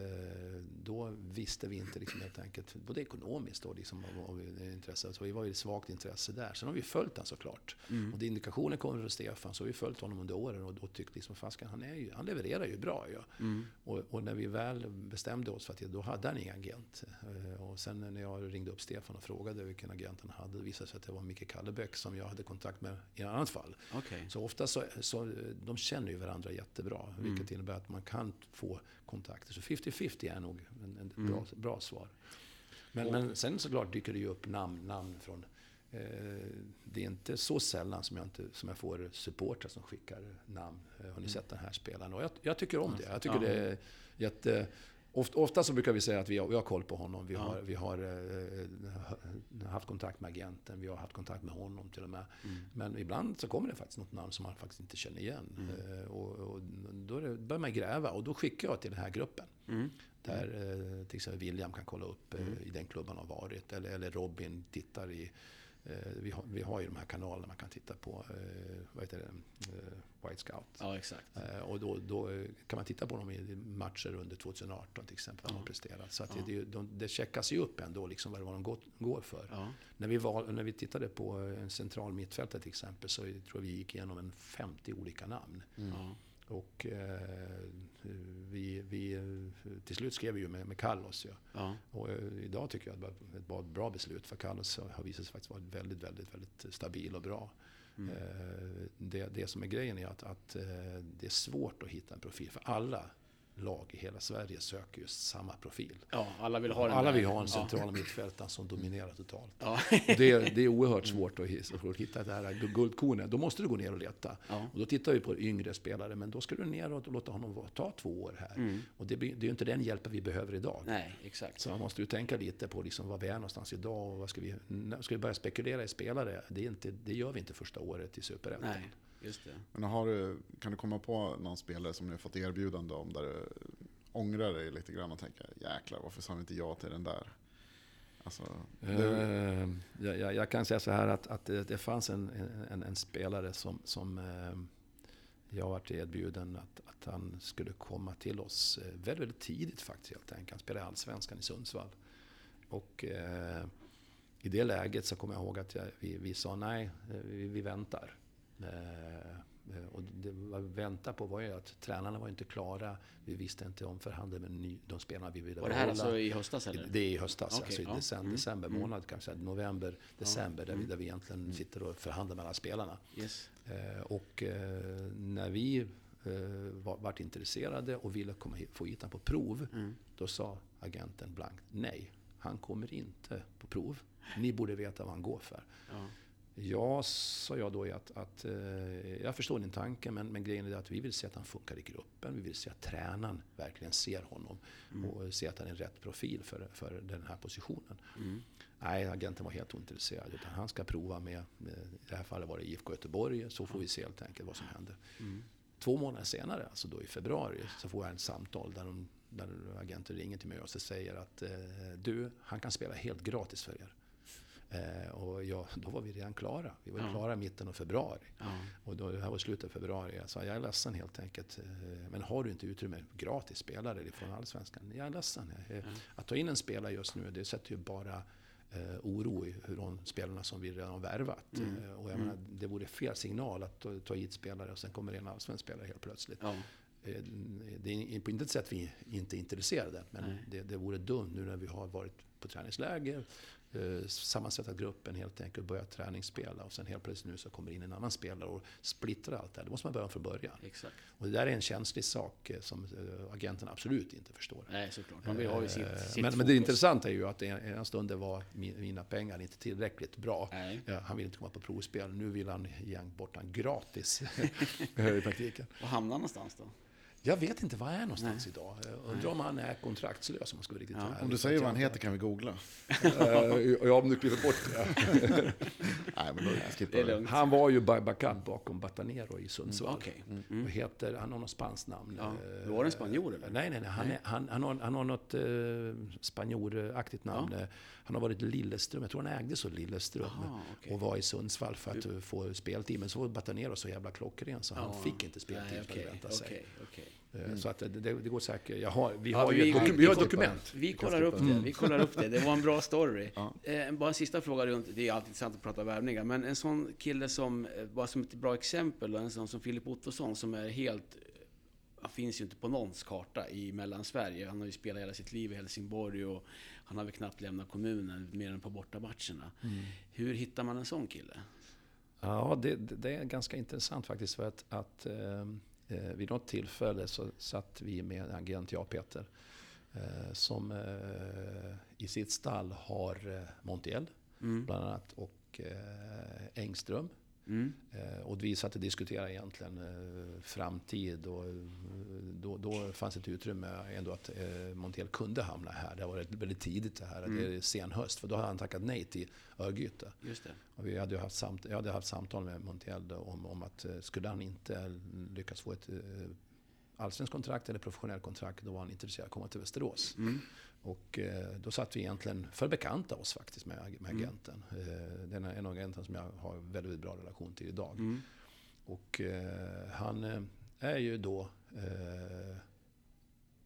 då visste vi inte liksom helt enkelt, både ekonomiskt och liksom av, av intresse. Så vi var ju ett svagt intresse där. Sen har vi följt den såklart. Mm. Och det indikationer kommer från Stefan, så har vi följt honom under åren och då tyckte liksom, fasken, han, är ju, han levererar ju bra ju. Mm. Och, och när vi väl bestämde oss för att då hade han ingen agent. Eh, Och sen när jag ringde upp Stefan och frågade vilken agent han hade, det visade sig att det var Micke Kallebäck som jag hade kontakt med i ett annat fall. Okej. Så ofta så, så de känner ju varandra jättebra, vilket innebär att man kan få kontakter. Så 50-50 är nog en, en bra, bra svar. Men, men sen såklart dyker det ju upp namn, namn från... Eh, det är inte så sällan som jag, inte, som jag får supportrar som skickar namn. Eh, har ni sett den här spelaren? Och jag, jag tycker om det. Jag tycker det är jätte... Ofta, ofta så brukar vi säga att vi har, vi har koll på honom. Vi Ja. har, vi har eh, haft kontakt med agenten, vi har haft kontakt med honom till och med. Mm. Men ibland så kommer det faktiskt något namn som man faktiskt inte känner igen. Mm. Eh, och, och då det, börjar man gräva och då skickar jag till den här gruppen. Mm. Där eh, till exempel William kan kolla upp eh, i den klubban han har varit. Eller, eller Robin tittar i... Eh, vi, har, vi har ju de här kanalerna man kan titta på. Eh, vad heter det? Eh, White Scout. Ja, exakt. Och då, då kan man titta på dem i matcher under 2018 till exempel. Vad de har presterat. Så att Ja. det, det, de, det checkas ju upp ändå liksom vad, vad de går, går för. Ja. När vi, val, när vi tittade på en central mittfältare till exempel så tror jag vi gick igenom en 50 olika namn. Ja. Och eh, vi, vi, till slut skrev vi ju med, med Carlos. Ja. Ja. Och eh, idag tycker jag att det var ett bra, bra beslut för Carlos har visat sig faktiskt vara väldigt, väldigt, väldigt stabil och bra. Mm. Eh, det, det som är grejen är att, att eh, det är svårt att hitta en profil. För alla lag i hela Sverige söker just samma profil. Ja, alla vill ha den Alla vill ha en Ja. central mittfältare som dominerar totalt. Ja. Det, är, det är oerhört svårt att, hitta- det här guldkornet. Då måste du gå ner och leta. Ja. Och då tittar vi på yngre spelare, men då ska du ner och låta honom ta två år här. Mm. Och det, det är ju inte den hjälpen vi behöver idag. Nej, exakt. Så man måste ju tänka lite på liksom var vi är någonstans idag och vad ska vi... Ska vi börja spekulera i spelare? Det, är inte, det gör vi inte första året i Superettan. Just det. Men har du, kan du komma på någon spelare som ni har fått erbjudande om där du ångrar dig lite grann och tänker jäklar varför sa vi inte ja till den där? Alltså, du, Eh, jag, jag, jag kan säga så här att, att det, det fanns en, en, en spelare som, som eh, jag varit erbjuden att, att han skulle komma till oss eh, väldigt, väldigt tidigt faktiskt helt enkelt. Han spelade i Allsvenskan i Sundsvall. Och eh, i det läget så kommer jag ihåg att jag, vi, vi sa nej, vi, vi väntar. Eh, eh, och det vi väntade på var ju att tränarna var inte klara. Vi visste inte om förhandla med ny, de spelarna vi ville Var det här behålla. alltså i höstas eller? Det är i höstas, Okej, alltså i ja. december, Mm, december mm. månad, kanske november, december, där, vi, där vi egentligen sitter och förhandlar med alla spelarna. Yes. Eh, och när vi var, vart intresserade och ville komma hit, få hit honom på prov, Mm. då sa agenten blankt nej. Han kommer inte på prov. Ni borde veta vad han går för. Ja. Ja, sa jag då, att, att eh, jag förstår din tanke, men, men grejen är att vi vill se att han funkar i gruppen. Vi vill se att tränaren verkligen ser honom och ser att han är rätt profil för, för den här positionen. Mm. Nej, agenten var helt ointresserad. Utan han ska prova med, med, i det här fallet var det IFK Göteborg, så får vi se helt enkelt vad som händer. Mm. Två månader senare, alltså då i februari, så får jag ett samtal där, de, där agenten ringer till mig och säger att eh, du, han kan spela helt gratis för er. Eh, och ja, då var vi redan klara. Vi var Ja. klara i mitten av februari. Ja. Och då, det här var slutet av februari. Jag sa, jag är ledsen helt enkelt. eh, Men har du inte utrymme gratis spelare från Allsvenskan? Jag är ledsen. Eh, Att ta in en spelare just nu, det sätter ju bara eh, oro i hur de spelarna som vi redan har värvat. Mm. Eh, och jag menar, det vore fel signal att ta, ta hit spelare och sen kommer det en allsvensk spelare helt plötsligt. Ja. Eh, Det är på intet sätt vi inte är intresserade, men Nej. det, det vore dumt nu när vi har varit på träningsläger, eh, sammansätta gruppen helt enkelt och börja träningsspela och sen helt plötsligt nu så kommer in en annan spelare och splittrar allt det här. Då måste man börja från början. Exakt. Och det där är en känslig sak eh, som eh, agenten absolut inte förstår. Nej, såklart. Man vill ha sitt, Eh, sitt men, men det intressanta är ju att en- ena stunden var mi- mina pengar inte tillräckligt bra. Nej. Ja, han vill inte komma på provspel. Nu vill han ge bort han gratis i praktiken. Var hamnar han någonstans då? Jag vet inte var han är någonstans idag. Jag Undrar om han är kontraktslös om man ska vara riktigt Ja. om du säger vad han heter kan vi googla. Eh, Ja, om du kliver bort det. Nej, men då Det är vi. lugnt. Han var ju ba- backup bakom Batanero i Sundsvall. Okej. Och heter, han har något spanskt namn. Ja. Var det en spanjor, eller? Nej, nej, nej. Han, är, han, han, har, han har något eh, spanjoraktigt namn. Eh, Han har varit Lilleström, jag tror han ägde så Lilleström. Aha, okej. Och var i Sundsvall för att eh, få speltid. Men så var Batanero så jävla klockren så han Ja. fick inte speltid Nej, att vänta sig. okej, okej. Eh, Så att det, det, går säkert. Har, vi Ja, har vi- ju ett, vi- har ett dokument. Vi kollar upp det. Vi kollar upp det. Det var en bra story. Ja. Eh, bara en sista fråga runt, det är alltid intressant att prata värvningar, men en sån kille som, eh, bara som ett bra exempel, en sån som Filip Ottosson som är helt, eh, han finns ju inte på någons karta i Mellansverige. Han har ju spelat hela sitt liv i Helsingborg och han har väl knappt lämnat kommunen mer än på bortamatcherna. Hur hittar man en sån kille? Ja, det, det det är ganska intressant faktiskt. För att, att eh, eh, vid något tillfälle så satt vi med en agent, jag och Peter, eh, som eh, i sitt stall har eh, Montiel, Mm. bland annat, och eh, Engström. Mm. Eh, och vi satt och diskuterade egentligen eh, framtid och eh, då, då fanns ett utrymme ändå att Montiel kunde hamna här. Det var väldigt, tidigt det här, det är sen höst. För då hade han tackat nej till Örgryte. Just det. Och vi hade haft samt, jag hade haft samtal med Montiel då om, om att skulle han inte lyckas få ett allsvenskt kontrakt eller professionellt kontrakt, då var han intresserad av att komma till Västerås. Mm. Och eh, då satt vi egentligen för bekanta oss faktiskt med, med Mm. agenten. Eh, den är en av agenten som jag har väldigt, bra relation till idag. Mm. Och eh, han är ju då,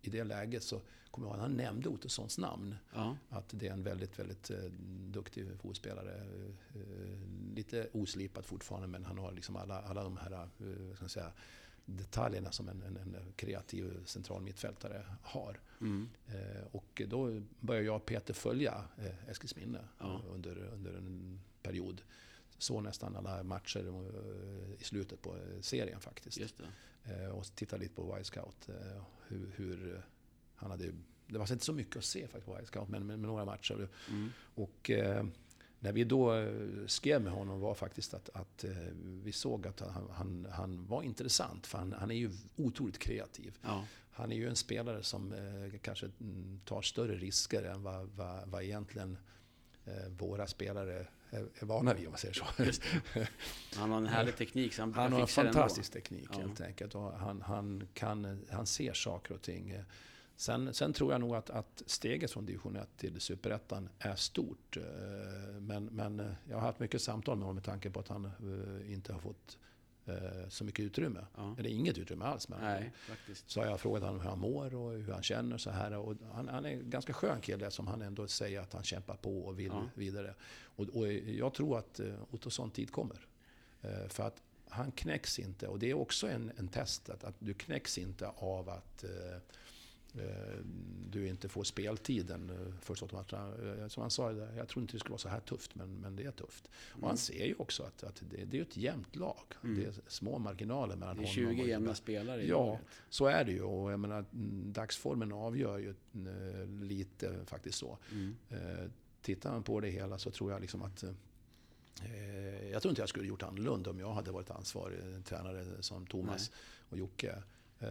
i det läget så kommer jag ihåg, han nämnde Ottossons namn. Ja. Att det är en väldigt, väldigt duktig fotbollsspelare. Lite oslipad fortfarande, men han har liksom alla, alla de här ska man säga, detaljerna som en, en, en kreativ central mittfältare har. Mm. Eh, och då började jag och Peter följa eh, Eskilsminne Ja. under, under en period. såg nästan alla matcher eh, i slutet på eh, serien faktiskt. Eh, Och tittade lite på Wild Scout. eh, Hur, hur han hade, det var inte så mycket att se faktiskt på Wild Scout, men med, med några matcher. Mm. Och när vi då eh, skrev med honom var faktiskt att, att eh, vi såg att han, han, han var intressant. För han, han är ju otroligt kreativ. Ja. Han är ju en spelare som eh, kanske mm, tar större risker än vad, vad, vad egentligen våra spelare är, vana vid, om man säger så. Han har en härlig teknik så han, Han har en fantastisk teknik Ja. helt enkelt. Och han, han, kan, han ser saker och ting. Sen, sen tror jag nog att, att steget från division 1 till superettan är stort. Eh, Men, men eh, jag har haft mycket samtal med honom med tanke på att han eh, inte har fått så mycket utrymme. Ja. Eller inget utrymme alls. Men Nej, faktiskt. så har jag frågat honom hur han mår och hur han känner. Så här. Och han, han är en ganska skön kille som han ändå säger att han kämpar på och vill Ja. vidare. Och, och jag tror att Ottosson tid kommer. För att han knäcks inte. Och det är också en, en test. Att, att du knäcks inte av att du inte får speltiden eh, första matcherna. Eh, Som han sa, jag tror inte det skulle vara så här tufft, men, men det är tufft. Och han ser ju också att, att det, det är ett jämnt lag. Mm. Det är små marginaler mellan Det är honom 20 och jämna spelare i Ja, laget. så är det ju. Och jag menar, mm, dagsformen avgör ju eh, lite faktiskt så. Mm. Eh, Tittar man på det hela så tror jag liksom att eh, jag tror inte jag skulle gjort annorlunda om jag hade varit ansvarig eh, tränare som Thomas och Jocke. Eh,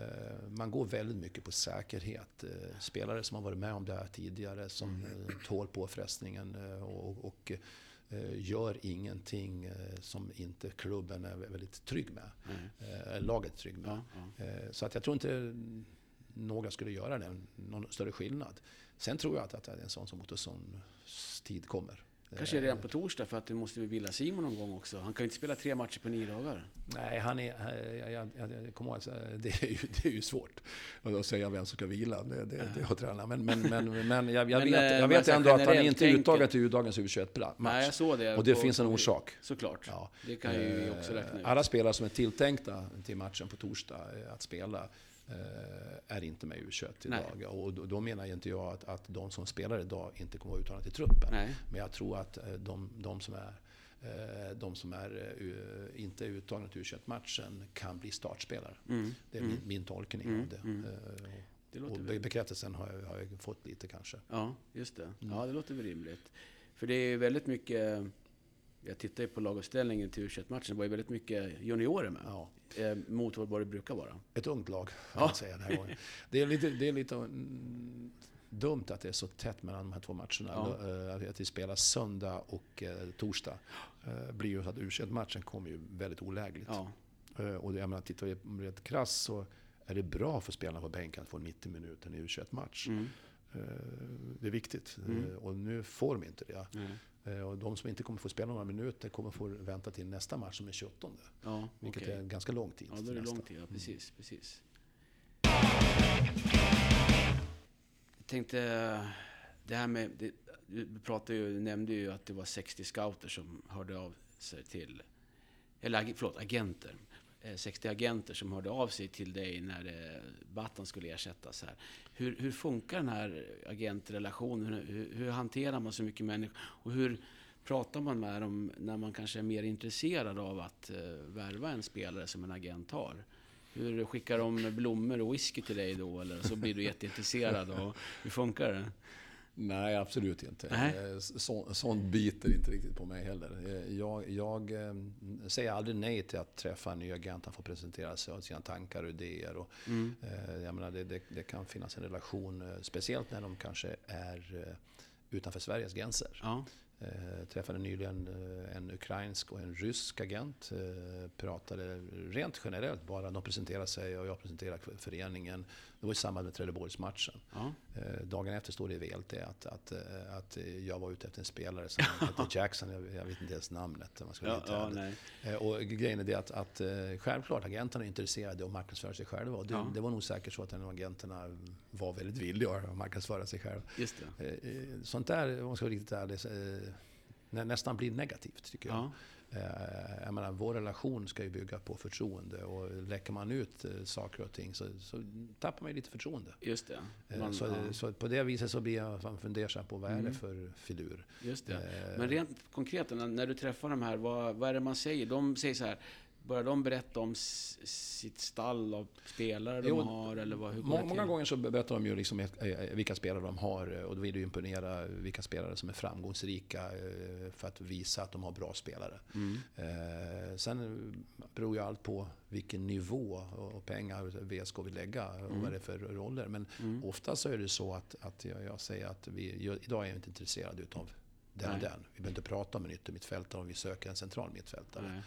Man går väldigt mycket på säkerhet. Eh, Spelare som har varit med om det här tidigare, som Mm. eh, tål påfrestningen och, och gör ingenting som inte klubben är väldigt trygg med. Eh, Laget är trygg med. Ja, ja. Så att jag tror inte några skulle göra det, någon större skillnad. Sen tror jag att, att en sån som Ottossons tid kommer. Kanske Eh, redan på torsdag för att du måste vila Simon någon gång också. Han kan ju inte spela tre matcher på nio dagar. Nej, han är... eh, Jag, jag, jag, jag kommer ihåg, eh, det är, ju, det är ju svårt att säga vem som ska vila. Det, det, det har tränarna. Men, men, men, men jag, jag Men, vet, eh, jag men vet ändå att han inte är uttagen till U-dagens U21-match. Nej, jag såg det. Och det på- finns en orsak. Såklart. Ja. Det kan ju också Eh, räkna ut. Alla spelare som är tilltänkta till matchen på torsdag eh, att spela eh, är inte med i U21 Nej. idag. Och då, då menar inte jag att, att de som spelar idag inte kommer att vara uttagna till truppen. Nej. Men jag tror att eh, de, de som är eh, de som är eh, inte är uttagna till U21-matchen kan bli startspelare. Mm. Det är Mm. min, min tolkning Mm, av det. mm. Det och väl. bekräftelsen har jag, har jag fått lite kanske. Ja, just det. Mm. Ja, det låter väl rimligt. För det är ju väldigt mycket... Jag tittar ju på laguppställningen till U21-matchen. Det var ju väldigt mycket juniorer med. Ja. Eh, mot vad det brukar vara. Ett ungt lag, kan Ja. man säga den här gången. Det är lite, det är lite mm, dumt att det är så tätt mellan de här två matcherna. Ja. Eh, Att vi spelar söndag och eh, torsdag. Eh, blir ju så att U21-matchen kommer ju väldigt olägligt. Ja, Eh, Och jag menar, tittar vi rent krasst så är det bra för spelarna på bänken att få 90 minuter i U21-match. mm. Eh, Det är viktigt. Mm. Eh, Och nu får de inte det. Nej. Eh, Och de som inte kommer få spela några minuter kommer få vänta till nästa match som är 28. ja Vilket okej. är en ganska lång tid. Ja, då är det lång tid. Ja, Mm. precis, precis. Jag tänkte, det här med... Det, du pratade ju, nämnde ju att det var 60 scouter som hörde av sig till... Eller förlåt, agenter. Eh, 60 agenter som hörde av sig till dig när eh, Battan skulle ersättas här. Hur, hur funkar den här agentrelationen? Hur, hur, hanterar man så mycket människor? Och hur pratar man med dem när man kanske är mer intresserad av att eh, värva en spelare som en agent har? Hur skickar de blommor och whisky till dig då? Eller så blir du jätteintresserad? Och hur funkar det? Nej, absolut inte. Nej. Eh, Så, sånt biter inte riktigt på mig heller. Eh, Jag, jag eh, säger aldrig nej till att träffa en ny agent. Han får presentera sig och sina tankar och idéer. Och, Mm. eh, jag menar, det, det, det kan finnas en relation, speciellt när de kanske är utanför Sveriges gränser. Ja, Eh, träffade nyligen en ukrainsk och en rysk agent. Eh, pratade rent generellt bara. De presenterade sig och jag presenterade föreningen. Det var i samband med Trelleborgsmatchen. ja. Eh, Dagen efter står det i VLT att, att, eh, att jag var ute efter en spelare som hette Jackson. Jag, jag vet inte ens namnet man ska ja, ja. Eh, Och grejen är det att, att självklart agenterna är intresserade av att marknadsföra sig själva. Och det, Ja. det var nog säkert så att en av agenterna var väldigt villiga att marknadsföra sig själva. Just det. Sånt där, om man ska vara riktigt ärlig, nästan blir negativt tycker jag. Eh, jag menar, vår relation ska ju bygga på förtroende och läcker man ut eh, saker och ting så, så tappar man ju lite förtroende. Just det. Eh, Man, så, ja. så på det viset så blir jag fan fundersam på vad är det Mm. för filur. Just det. Men rent konkret, när, när du träffar de här, vad, vad är det man säger? De säger så här, börjar de berätta om sitt stall av spelare de Jo, har? Eller vad, hur Må, det till? många gånger så berättar de ju liksom eh, eh, vilka spelare de har eh, och då vill du imponera vilka spelare som är framgångsrika för att visa att de har bra spelare. Mm. Eh, Sen beror ju allt på vilken nivå och pengar VSK vill lägga och Mm. vad det är för roller. Men ofta så är det så att, att jag, jag säger att vi, idag är jag inte intresserad utav den Nej. den. Vi behöver inte prata om en yttermittfältare om vi söker en central mittfältare. Nej,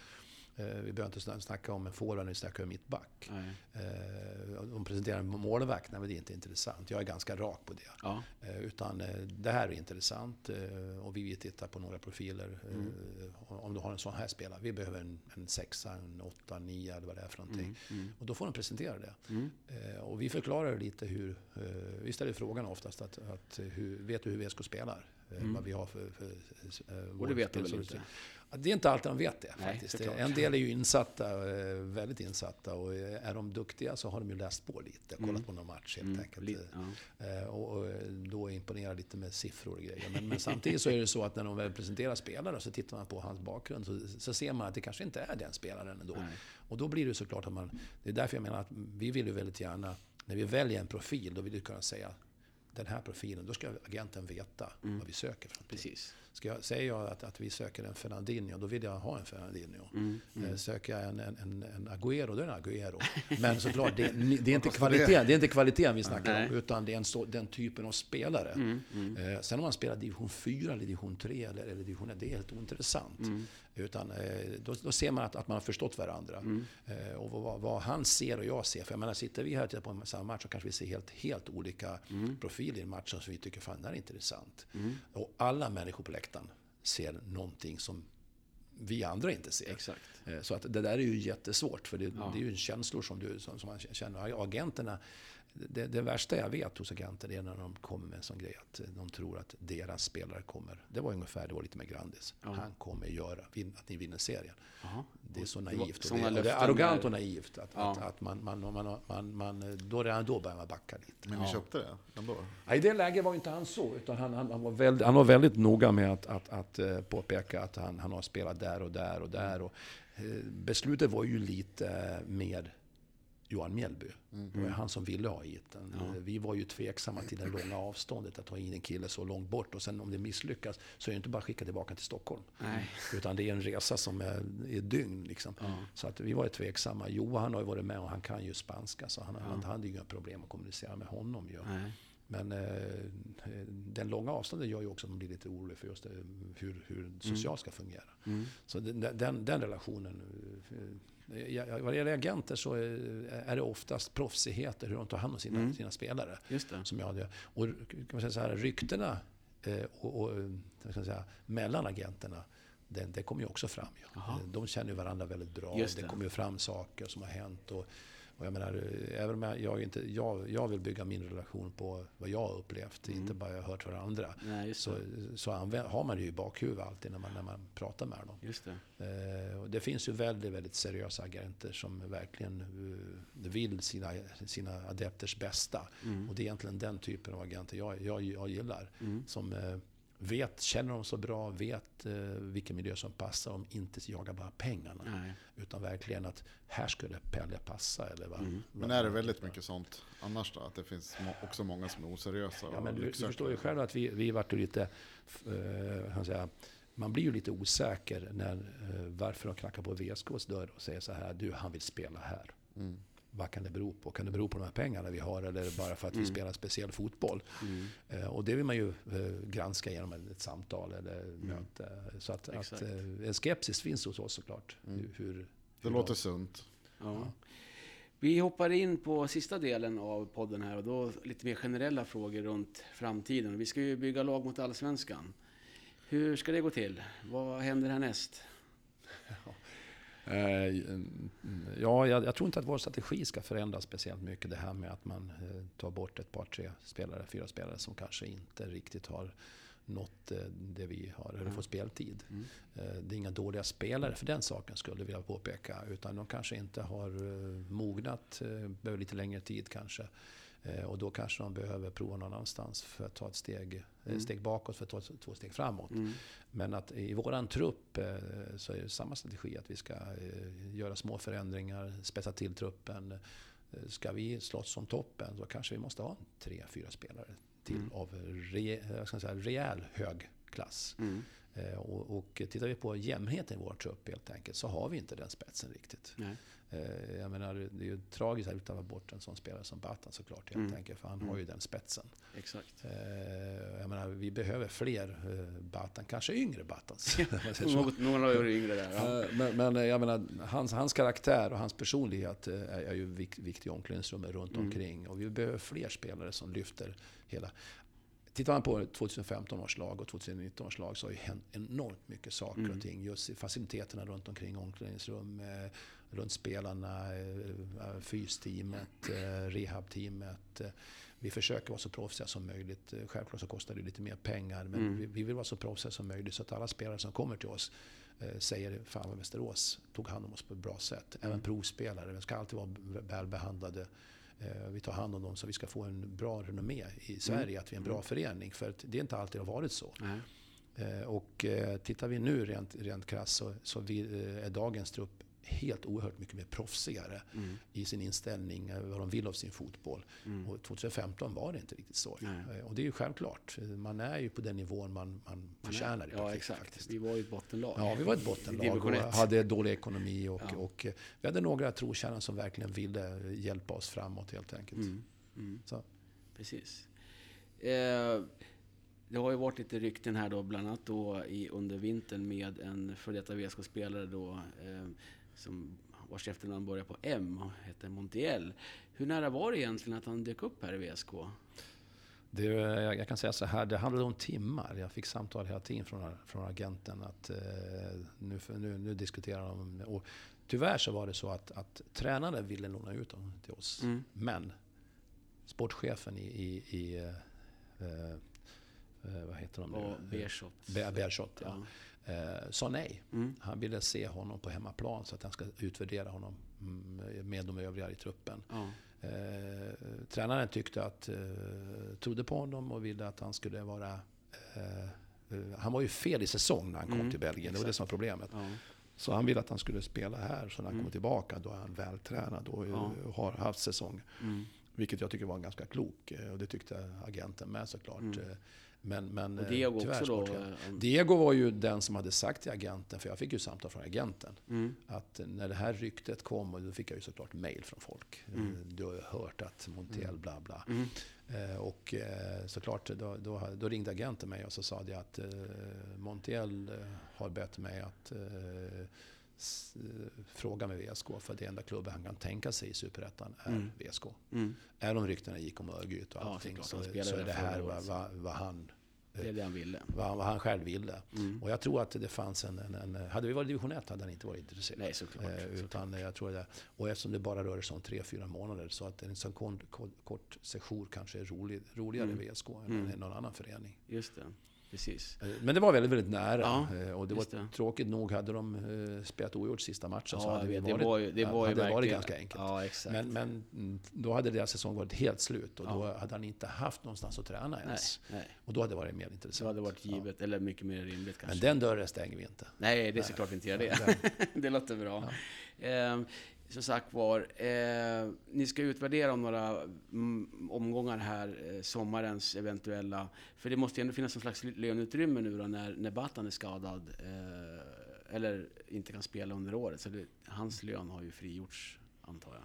Vi behöver inte sna- snacka om en forward när vi snackar om mittback. Eh, De presenterar en målvakt, nej, men det är inte intressant. Jag är ganska rak på det. Ja, Eh, Utan eh, det här är intressant eh, och vi vill titta på några profiler. eh, Mm. Om du har en sån här spelare. Vi behöver en, en sexa, en åtta, nio eller vad det är för någonting. mm, mm, Och då får de presentera det. mm. Eh, Och vi förklarar lite hur, eh, vi ställer frågan oftast att, att hur, vet du hur VSK spelar? Eh, Mm. Vad vi har för... för, eh, Och det vet de väl inte? Det är inte alltid de vet det Nej, faktiskt. såklart. en del är ju insatta, eh, väldigt insatta och eh, är de duktiga så har de ju läst på lite, kollat Mm. på någon match helt Mm. enkelt. Li- ja. Eh, Och, och då imponerar lite med siffror och grejer. Men, men samtidigt så är det så att när de väl presenterar spelare så tittar man på hans bakgrund så, så ser man att det kanske inte är den spelaren ändå. Nej. Och då blir det såklart att man... Det är därför jag menar att vi vill ju väldigt gärna, när vi väljer en profil, då vill vi kunna säga den här profilen, då ska agenten veta vad vi söker för. Precis. Ska jag, säger jag att, att vi söker en Fernandinho, då vill jag ha en Fernandinho. Mm. Eh, Söker jag en, en, en, en Agüero, då är det en Agüero. Men såklart, det, det, är inte kvaliteten, det är inte kvaliteten vi snackar Nej. om, utan det är en så, den typen av spelare. Mm. Mm. Eh, sen om man spelar division 4 eller division 3 eller, eller division 1, det är helt ointressant. Mm. Utan eh, då, då ser man att, att man har förstått varandra. Mm. Eh, och vad, vad han ser och jag ser. För jag menar, sitter vi här och tittar på samma match så kanske vi ser helt, helt olika Mm. profiler i matchen som vi tycker fan, det här är intressant. Mm. Och alla människor på läktaren ser någonting som vi andra inte ser. Exakt. Eh, Så att det där är ju jättesvårt, för det, Ja. det är ju känslor som, du, som, som man känner. Agenterna, det, det värsta jag vet hos agenter är när de kommer med en sån grej att de tror att deras spelare kommer. Det var ungefär, det var lite med Grandis. Ja. Han kommer göra vin- att ni vinner serien. Jaha. Det är så naivt. Och det, och det är arrogant och naivt. Att, Ja. att, att man, man, man, man, man, då, redan då börjar man backa lite. Men ni Ja. köpte det ändå? Ja, I det läget var inte han så, utan han, han, han, var, väldigt, han var väldigt noga med att, att, att eh, påpeka att han, han har spelat där och där och där. Och, eh, beslutet var ju lite med Johan Mjällby. Det var han som ville ha hit den. Ja. Eh, Vi var ju tveksamma till det långa avståndet, att ta in en kille så långt bort. Och sen om det misslyckas så är det inte bara att skicka tillbaka till Stockholm. Nej. Utan det är en resa som är, är dygn. Liksom. Ja. Så att vi var ju tveksamma. Johan har ju varit med och han kan ju spanska, så han, Ja. han hade ju inga problem att kommunicera med honom. Ju. Nej. Men eh, den långa avståndet gör ju också att man blir lite orolig för just det, hur, hur socialt ska fungera. Mm. Så den, den, den relationen. Ja, Vad det gäller agenter så är det oftast proffsighet, hur de tar hand om sina, Mm. sina spelare. Som jag hade. Och kan man säga så här, ryktena eh, och, och eh, säga, mellan agenterna, det, det kommer ju också fram. Jaha. De känner ju varandra väldigt bra. Det det. kommer ju fram saker som har hänt. Och, och jag menar, eh, även om jag, inte, jag, jag vill bygga min relation på vad jag har upplevt, Mm. inte bara jag har hört från andra. Nej, Så, så använd, har man det ju i bakhuvudet alltid när man, när man pratar med dem. Just det. Eh, och det finns ju väldigt, väldigt seriösa agenter som verkligen eh, vill sina, sina adepters bästa. Mm. Och det är egentligen den typen av agenter jag, jag, jag gillar. Mm. Som eh, vet, känner dem så bra, vet eh, vilken miljö som passar dem, inte jagar bara pengarna. Nej. Utan verkligen att här skulle Pelle passa. Eller vad, Mm. vad Men är det väldigt mycket sånt annars då? Att det finns må- också många som är oseriösa Ja, men du, du förstår ju själv att vi, vi vart ju lite... Eh, kan säga, man blir ju lite osäker när, eh, varför de knackar på VSKs dörr och säger så här, du han vill spela här. Mm. Vad kan det bero på? Kan det bero på de här pengarna vi har eller bara för att vi Mm. spelar speciell fotboll? Mm. Eh, och det vill man ju eh, granska genom ett samtal eller möte. Så att, att eh, en skepsis finns hos oss såklart. Mm. Hur, hur, Det låter de- sunt. Ja. Vi hoppar in på sista delen av podden här och då lite mer generella frågor runt framtiden. Vi ska ju bygga lag mot Allsvenskan. Hur ska det gå till? Vad händer härnäst? Eh, Ja, jag, jag tror inte att vår strategi ska förändras speciellt mycket. Det här med att man eh, tar bort ett par, tre spelare, fyra spelare som kanske inte riktigt har nått eh, det vi har, eller Mm. får speltid. Mm. Eh, Det är inga dåliga spelare för den saken skulle vilja påpeka. Utan de kanske inte har eh, mognat, eh, behöver lite längre tid kanske. Eh, Och då kanske de behöver prova någon annanstans för att ta ett steg, eh, Mm. steg bakåt för att ta två steg framåt. Mm. Men att i våran trupp eh, så är det samma strategi att vi ska göra små förändringar, spetsa till truppen. Ska vi slåss om toppen så kanske vi måste ha tre, fyra spelare till Mm. av re, jag ska säga, rejäl hög klass. Mm. Och, och tittar vi på jämnheten i vår trupp helt enkelt så har vi inte den spetsen riktigt. Nej. Eh, Jag menar, det är ju tragiskt att ta bort en sån spelare som Batan såklart helt Mm. enkelt. För han Mm. har ju den spetsen. Exakt. Eh, Jag menar, vi behöver fler eh, Batan, kanske yngre Batans. har varit yngre där. Ja. Men, men jag menar, hans, hans karaktär och hans personlighet är, är ju vik, viktig i omklädningsrummet runt Mm. omkring. Och vi behöver fler spelare som lyfter hela... Tittar man på 2015 års lag och 2019 års lag så har ju hänt enormt mycket saker Mm. och ting. Just i faciliteterna runt omkring omklädningsrum, runt spelarna, eh, fysteamet, eh, rehabteamet. Eh, Vi försöker vara så proffsiga som möjligt. Eh, Självklart så kostar det lite mer pengar, men Mm. vi, vi vill vara så proffsiga som möjligt så att alla spelare som kommer till oss eh, säger fan vad Västerås tog hand om oss på ett bra sätt. Även Mm. provspelare, de ska alltid vara välbehandlade. Eh, Vi tar hand om dem så vi ska få en bra renommé i Sverige, att vi är en bra Mm. förening. För det är inte alltid har varit så. Nej. Eh, Och eh, tittar vi nu rent, rent krasst så, så vi, eh, är dagens trupp helt oerhört mycket mer proffsigare Mm. i sin inställning, eh, vad de vill av sin fotboll. Mm. Och 2015 var det inte riktigt så. Nej. Eh, Och det är ju självklart. Man är ju på den nivån man, man förtjänar i Ja, exakt. faktiskt. Vi var ju ett bottenlag. Ja, vi var ett bottenlag och hade dålig ekonomi. Och, Ja. och eh, vi hade några trotjänare som verkligen ville hjälpa oss framåt helt enkelt. Mm. Mm. Så. Precis. Eh, det har ju varit lite rykten här då, bland annat då i, under vintern med en före detta VSK-spelare då, eh, som vars efternamn börjar på M och heter Montiel. Hur nära var det egentligen att han dök upp här i VSK? Det, jag, kan säga så här, det handlade om timmar. Jag fick samtal hela tiden från, från agenten att eh, nu, nu, nu diskuterar de. Och tyvärr så var det så att, att tränaren ville låna ut dem till oss. Mm. Men sportchefen i, i, i eh, eh, vad heter de nu? Och B-shot. Be- ja. Ja. Eh, sa nej. Mm. Han ville se honom på hemmaplan så att han ska utvärdera honom mm, med de övriga i truppen. Ja. Eh, tränaren tyckte att, eh, trodde på honom och ville att han skulle vara... Eh, eh, han var ju fel i säsong när han kom Mm, till Belgien, det var det som var problemet. Ja. Så han ville att han skulle spela här, så när han Mm. kommer tillbaka då är han vältränad och eh, Ja. har haft säsong. Mm. Vilket jag tycker var ganska klok och det tyckte agenten med såklart. Mm. Men, men Och eh, Diego tyvärr också då? eh, Diego var ju den som hade sagt till agenten, för jag fick ju samtal från agenten, Mm. att när det här ryktet kom, och då fick jag ju såklart mail från folk. Mm. Du har ju hört att Montiel bla bla. Mm. Eh, Och såklart, då, då, då ringde agenten mig och så sa det att Montiel har bett mig att fråga med VSK, för det enda klubben han kan tänka sig i Superettan är Mm. VSK. Mm. Även om ryktena gick om Örgryte och Ja, allting, såklart. så, så är det här vad, året. vad, vad, han, Det är det han ville. vad, han- vad han själv ville. Mm. Och jag tror att det fanns en, en, en... Hade vi varit i division 1 hade han inte varit intresserad. Nej, såklart. Eh, utan jag tror det. Och eftersom det bara rör sig om tre fyra månader så att en sån kort, kort, kort session kanske är rolig, roligare Mm. i VSK än Mm. någon annan förening. Just det. Precis. Eh, Men det var väldigt, väldigt nära. Ja, Eh, och det var det. tråkigt nog hade de eh, spelat oavgjort sista matchen så Ja, hade vi vet, det varit, var ju, det var hade varit verkligen- ganska enkelt. Ja. Men, men mm, då hade deras säsong varit helt slut och då hade han inte haft någonstans att träna nej, ens. nej. Och då hade det varit mer Så intressant. hade det varit Ja. givet, eller mycket mer rimligt kanske. Men den dörren stänger vi inte. Nej, det är såklart inte jag det. det låter bra. Som sagt var, eh, ni ska utvärdera om några mm, omgångar här, eh, sommarens eventuella... För det måste ju ändå finnas någon slags löneutrymme nu då när, när Batan är skadad. Eh, eller inte kan spela under året. Så det, hans lön har ju frigjorts, antar jag.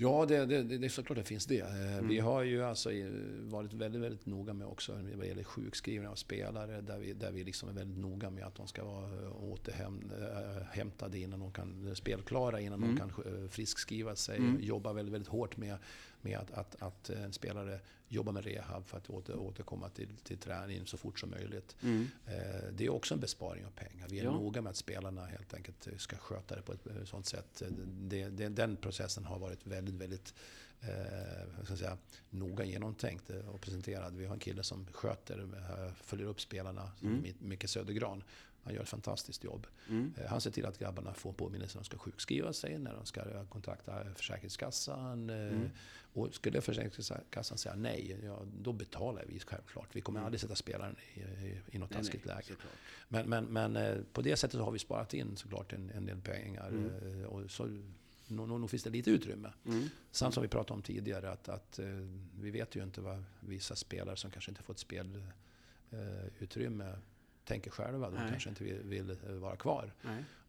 Ja, det, det, det, är såklart det finns det. Eh, Mm. Vi har ju alltså eh, varit väldigt, väldigt noga med också vad gäller sjukskrivning av spelare. Där vi, där vi liksom är väldigt noga med att de ska vara eh, återhämtade innan de kan spelklara, innan Mm. de kan eh, friskskriva sig. Mm. Jobba väldigt, väldigt hårt med, med att, att, att en spelare jobbar med rehab för att åter, återkomma till, till träning så fort som möjligt. Mm. Eh, Det är också en besparing av pengar. Vi är Ja. noga med att spelarna helt enkelt ska sköta det på ett eh, sånt sätt. Det, det, den processen har varit väldigt, väldigt eh, ska säga, noga genomtänkt och presenterad. Vi har en kille som sköter, eh, följer upp spelarna, mm. Micke Södergran. Han gör ett fantastiskt jobb. Mm. Eh, han ser till att grabbarna får påminnelse när de ska sjukskriva sig, när de ska kontakta Försäkringskassan. Eh, mm. Och skulle Försäkringskassan säga nej, ja, då betalar vi självklart. Vi kommer mm. aldrig sätta spelaren i, i, i något taskigt läge. Men, men, men eh, på det sättet har vi sparat in såklart en, en del pengar. Mm. Och så, nu, nu finns det lite utrymme. Mm. Samt som vi pratade om tidigare, att, att vi vet ju inte vad vissa spelare som kanske inte fått spelutrymme tänker själva. De Nej. kanske inte vill, vill eh, vara kvar.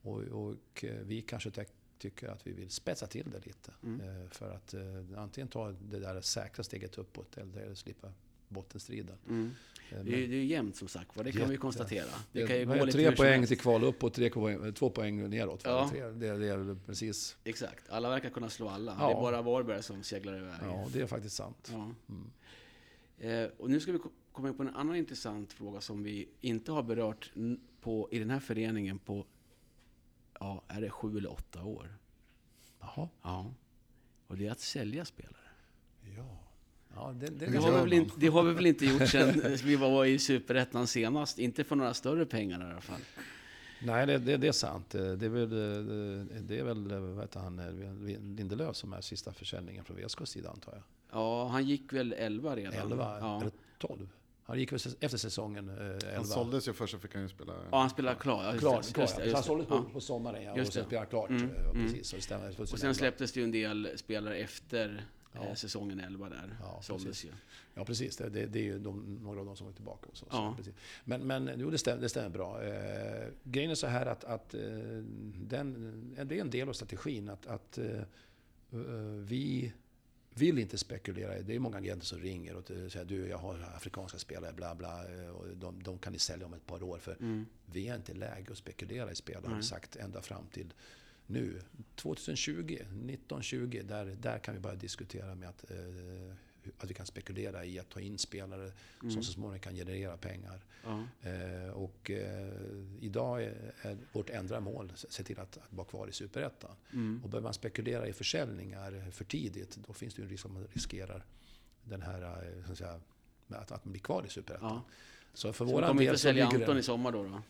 Och, och, eh, vi kanske tycker att vi vill spetsa till det lite. Mm. Eh, för att antingen ta det där säkra steget uppåt eller slippa bottenstriden. Mm. Det är, det är jämnt som sagt det kan Jätte. vi konstatera. Det, kan ju gå lite tre poäng till kval upp och tre poäng, två poäng neråt. Ja. Det, det är precis. Exakt, alla verkar kunna slå alla. Ja. Det är bara Varberg som seglar iväg. Ja, det är faktiskt sant. Ja. Mm. Eh, och nu ska vi kommer jag på en annan intressant fråga som vi inte har berört på, i den här föreningen på, ja, är det sju eller åtta år? Jaha. Ja. Och det är att sälja spelare. Ja. Ja, det, det, det, har vi inte, det, har vi väl inte gjort sedan vi var i Superettan senast. Inte för några större pengar i alla fall. Nej, det, är sant. Det är väl, det är väl vad heter han, Lindelöf som är sista försäljningen från VSKs sida antar jag. Ja, han gick väl 11 redan. 11, ja. eller 12? Han gick efter säsongen eh, 11. Han såldes ju först så fick han ju spela... Ja, han spelade klart. Ja, klar, klar, just, just, han såldes på, ja. på sommaren ja, och sen spelade klart. Mm, ja, mm. precis, och, stämmer, och sen släpptes det ju en del spelare efter ja. eh, säsongen 11 där. Ja, såldes ju. Ja, precis. Det, det, det är ju de, några av dem som var tillbaka. Och så, ja. så, men, men jo, det, stämmer, det stämmer bra. Eh, grejen är så här att, att eh, den, det är en del av strategin att, att eh, vi vill inte spekulera. Det är många agenter som ringer och säger du, jag har afrikanska spelare, bla bla. Och de, de kan ni sälja om ett par år. För mm. vi är inte läge att spekulera i spelare, har vi sagt ända fram till nu. 2020, 1920, där, där kan vi börja diskutera med att eh, att vi kan spekulera i att ta in spelare mm. som så småningom kan generera pengar. Ja. Eh, och eh, idag är, är, vårt enda mål att se till att, att vara kvar i Superettan. Mm. Och börjar man spekulera i försäljningar för tidigt, då finns det ju en risk att man riskerar den här, eh, så att, säga, att, att man blir kvar i Superettan. Ja. Så för så våran kommer del inte sälja Anton i sommar då? då?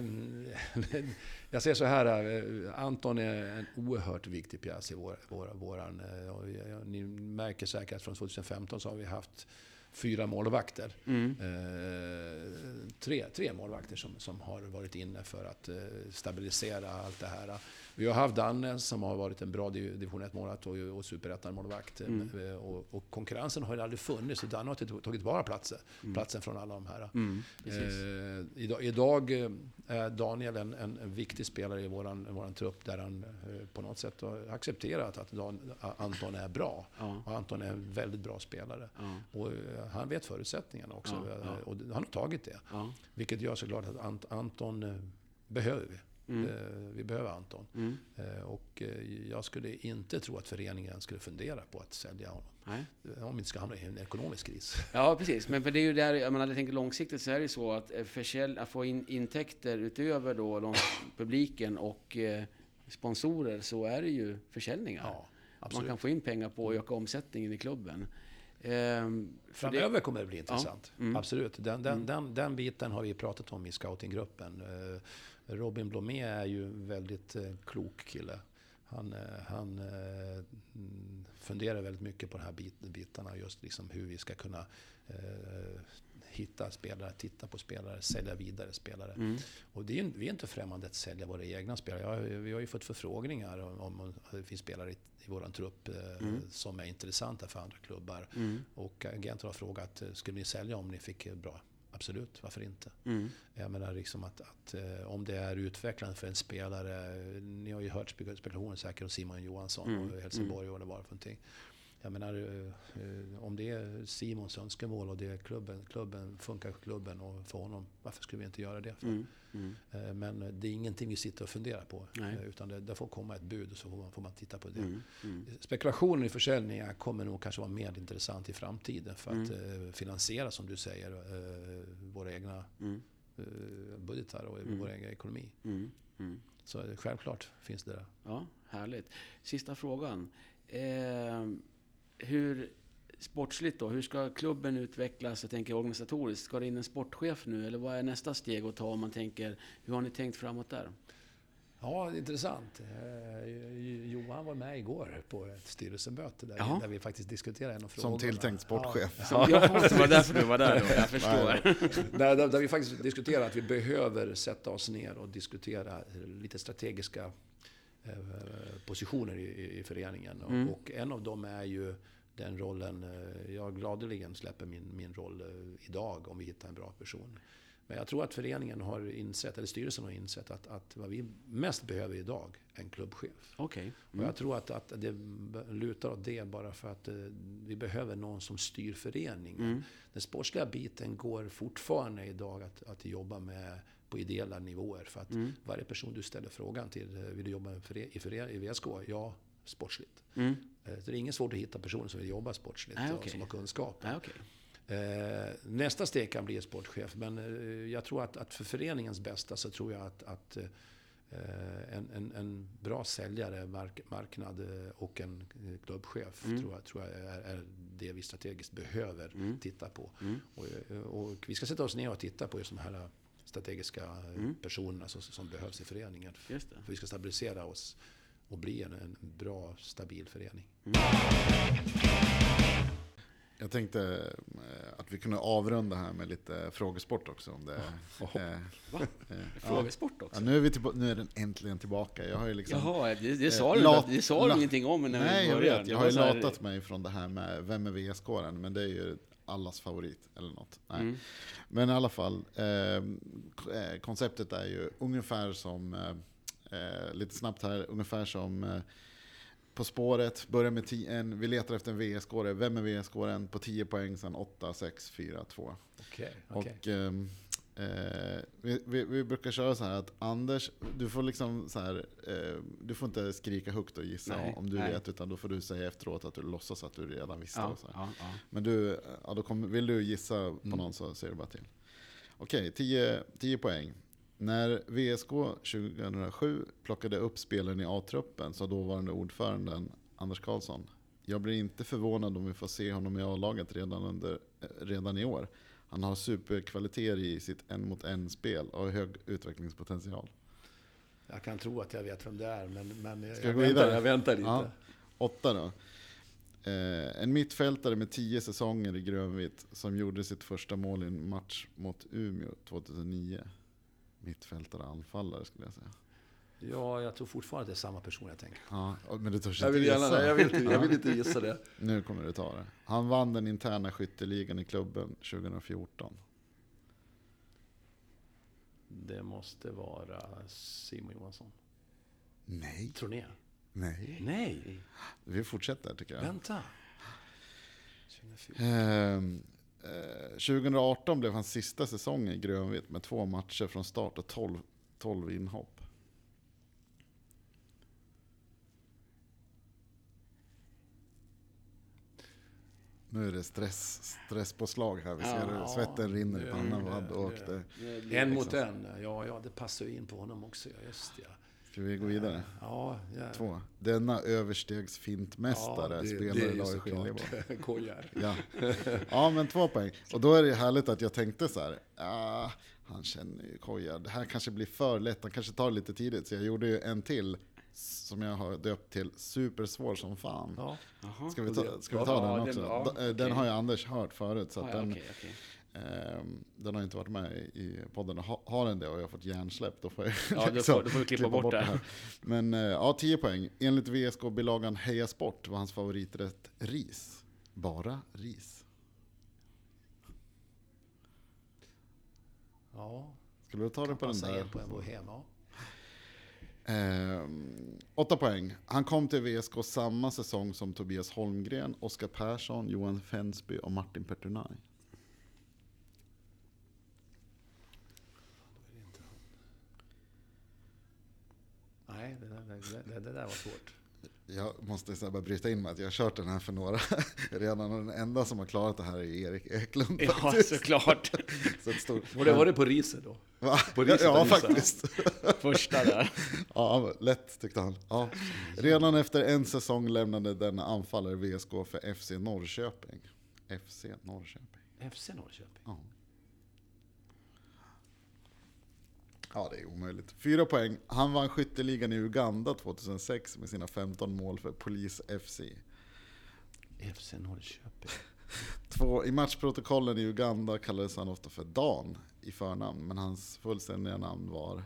jag säger så här, eh, Anton är en oerhört viktig pjäs i vår, vår, våran... Eh, ni märker säkert att från 2015 så har vi haft fyra målvakter. Mm. Eh, tre, tre målvakter som, som har varit inne för att eh, stabilisera allt det här. Vi har haft Danne som har varit en bra division 1-målvakt och, och superettan-målvakt. Mm. Eh, och, och, konkurrensen har ju aldrig funnits. Så Danne har tagit tillvara platsen, mm. platsen från alla de här. Mm, eh, idag, idag, eh, är Daniel en, en, viktig spelare i vår våran trupp där han eh, på något sätt har accepterat att Dan, Anton är bra. Ja. Och Anton är en väldigt bra spelare. Ja. Och eh, han vet förutsättningarna också. Ja, och han har tagit det. Vilket gör såklart att Anton behöver vi. Mm. Eh, vi behöver Anton. Mm. Eh, och eh, jag skulle inte tro att föreningen skulle fundera på att sälja honom. Nej. Om vi inte ska hamna i en ekonomisk kris. Ja, precis. Men för det är ju där, jag menar, jag tänker långsiktigt så är det så att, försälj, att få in intäkter utöver då de, publiken och sponsorer så är det ju försäljningar. Ja, Man kan få in pengar på att öka omsättningen i klubben. Ehm, Framöver det... kommer det bli intressant. Ja, mm. Absolut. Den, den, mm. den, den, biten har vi pratat om i scoutinggruppen. Robin Blomé är ju en väldigt eh, klok kille. Han, eh, han eh, funderar väldigt mycket på de här bitarna, just liksom hur vi ska kunna eh, hitta spelare, titta på spelare, sälja vidare spelare. Mm. Och det är, vi är inte främmande att sälja våra egna spelare. Jag, vi har ju fått förfrågningar om, om det finns spelare i, i vår trupp eh, mm. som är intressanta för andra klubbar. Mm. Och agenter har frågat, skulle ni sälja om ni fick bra Absolut, varför inte? Mm. Jag menar liksom att, att eh, om det är utvecklande för en spelare. Ni har ju hört spekulationer säkert om Simon Johansson mm. och Helsingborg och vad det var för någonting. Jag menar, eh, om det är Simons önskemål och det är klubben, klubben funkar klubben och för honom, varför skulle vi inte göra det? För? Mm. Mm. Eh, men det är ingenting vi sitter och funderar på. Nej. Eh, utan det, det får komma ett bud och så får man, får man titta på det. Mm. Mm. Spekulationen i försäljningar kommer nog kanske vara mer intressant i framtiden för att mm. finansiera, som du säger, våra egna mm. budgetar och vår egen ekonomi. Så självklart finns det där. Ja, härligt. Sista frågan. Eh, hur sportsligt då, hur ska klubben utvecklas, jag tänker organisatoriskt? Ska det in en sportchef nu, eller vad är nästa steg att ta om man tänker, hur har ni tänkt framåt där? Ja, intressant. Eh, Johan var med igår på ett styrelsemöte där, Jaha. där vi faktiskt diskuterade en av Som frågorna. tilltänkt sportchef. Ja, Som, ja, det var därför du var där då, jag förstår. där, där, där vi faktiskt diskuterar att vi behöver sätta oss ner och diskutera lite strategiska positioner i, i- föreningen. Och, Mm. och en av dem är ju den rollen, eh, jag gladeligen släpper min, min roll eh, idag om vi hittar en bra person. Men jag tror att föreningen har insett, eller styrelsen har insett att, att vad vi mest behöver idag är en klubbchef. Och Mm. jag tror att, att det lutar åt det bara för att eh, vi behöver någon som styr föreningen. Mm. Den sportsliga biten går fortfarande idag att, att jobba med på ideella nivåer. För att Mm. varje person du ställer frågan till, eh, vill du jobba före- i, före- i VSK? Ja, sportsligt. Mm. Eh, Så det är inget svårt att hitta personer som vill jobba sportsligt Nej, och okej. som har kunskap. Ja, okej. Eh, nästa steg kan bli en sportchef, men jag tror att, att för föreningens bästa så tror jag att, att en, en, en bra säljare, mark, marknad och en klubbchef Mm. tror jag, tror jag är, är det vi strategiskt behöver Mm. titta på. Mm. Och, och vi ska sätta oss ner och titta på just de här strategiska eh, Mm. personerna som, som behövs i föreningen. Just det. För vi ska stabilisera oss och bli en, en bra, stabil förening. Jag tänkte eh, att vi kunde avrunda här med lite frågesport också. Om det, eh, Va? eh, Frågesport ja, också? nu, är vi nu är den äntligen tillbaka. Jag har ju liksom, Jaha, det, det sa Eh, du, lat- det sa du la- ingenting om när Nej, vi jag började. vet. Jag har ju latat mig från det här med vem är VSK-aren, men det är ju allas favorit eller något. Nej. Mm. Men i alla fall, eh, k- eh, konceptet är ju ungefär som, eh, eh, lite snabbt här, ungefär som eh, På spåret, börjar med 10, en, vi letar efter en VSK-are. Vem är VSK-aren? På 10 poäng, sen 8, 6, 4, 2. Okej, Och ehm, eh, vi, vi, vi brukar köra så här att Anders, du får liksom så här, eh, du får inte skrika högt och gissa Nej, om du nej. vet, utan då får du säga efteråt att du låtsas att du redan visste. Ja, ja, ja. Men du, ja, då kommer, vill du gissa på Mm. någon så säger du bara till. Okej, 10, 10 poäng. När VSK 2007 plockade upp spelaren i A-truppen sa dåvarande ordföranden Anders Karlsson. Jag blir inte förvånad om vi får se honom i A-laget redan, under, eh, redan i år. Han har superkvaliteter i sitt en mot en-spel och hög utvecklingspotential. Jag kan tro att jag vet vem det är, men, men Ska jag, jag gå väntar, jag väntar lite. Ja. Åtta då. Eh, en mittfältare med tio säsonger i grönvitt som gjorde sitt första mål i en match mot Umeå 2009. Mittfältare anfallare skulle jag säga. Ja, jag tror fortfarande att det är samma person jag tänker. Ja, men du törs Jag inte vill, gärna, gissa. jag, vill inte, jag vill inte gissa det. Nu kommer du ta det. Han vann den interna skytteligan i klubben 2014. Det måste vara Simon Johansson. Nej. Tror ni? Nej. Nej! Vi fortsätter tycker jag. Vänta! 2004. Ehm, eh, 2018 blev hans sista säsong i grönvitt med två matcher från start och 12, 12 inhopp. Nu är det stress, stresspåslag här. Vi ser Ja, svetten rinner i pannan. Det blir- En mot en. Ja, ja, det passar ju in på honom också. Ja, just ja. Ska vi gå vidare? Ja, ja. Två. Denna överstegsfintmästare ja, det, spelar i såklart Kojar. Ja. ja, men två poäng. Och då är det härligt att jag tänkte så här, ah, han känner ju Koja, det här kanske blir för lätt, han kanske tar det lite tidigt. Så jag gjorde ju en till som jag har döpt till supersvår som fan. Ja. Ska vi ta, ska vi ta Ja, den den- också? ja, den, den okej. har ju Anders hört förut, så att Ja, ja, den, okej, okej. ehm, den har inte varit med i podden. Ha, har den det och jag har fått hjärnsläpp, då får jag Ja, då liksom får, då får vi klippa, bort, det. här. Men eh, ja, 10 poäng. Enligt VSK-bilagan Heja Sport var hans favoriträtt ris. Bara ris. ja. Skulle du ta den på den där? på en bohem. Ja. Eh, åtta poäng. Han kom till VSK samma säsong som Tobias Holmgren, Oskar Persson, Johan Fensby och Martin Pertunaj. Nej, det där, det, det, det där var svårt. Jag måste så bara bryta in med att jag har kört den här för några redan och den enda som har klarat det här är Erik Eklund. Ja, faktiskt. såklart. Så ett stort, Var det, var det på riset då? Va? på ja, riset ja Lisa? faktiskt. Första där. Ja, lätt tyckte han. Ja. Redan efter en säsong lämnade denna anfallare VSK för FC Norrköping. FC Norrköping. FC Norrköping. Ja. Ja, det är omöjligt. Fyra poäng. Han vann skytteligan i Uganda 2006 med sina 15 mål för Polis FC. FC Norrköping. Två, I matchprotokollen i Uganda kallades han ofta för Dan i förnamn, men hans fullständiga namn var,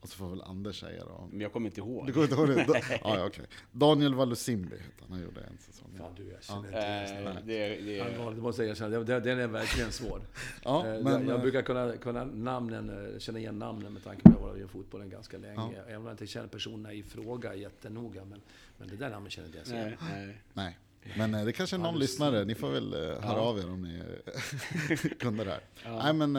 och så får väl Anders säga då. Men jag kommer inte ihåg. Du kommer inte ihåg det? Ja, ja, okej. Daniel Valusimbi hette han, han gjorde en säsong. Fan du, jag känner inte igen Eh, det, det, Allvarligt, det måste jag erkänna. Det- Den är verkligen svår. Ja, Eh, men, jag, jag eh, brukar kunna, kunna namnen, känna igen namnen med tanke på att jag har varit i fotbollen ganska länge. Ja. Även om jag inte känner personerna i fråga jättenoga. Men, men det där namnet känner inte jag igen. nej, nej. Nej, men det kanske är någon lyssnare. Ni får väl höra Ja. av er om ni är kunder där. Ja. Nej, men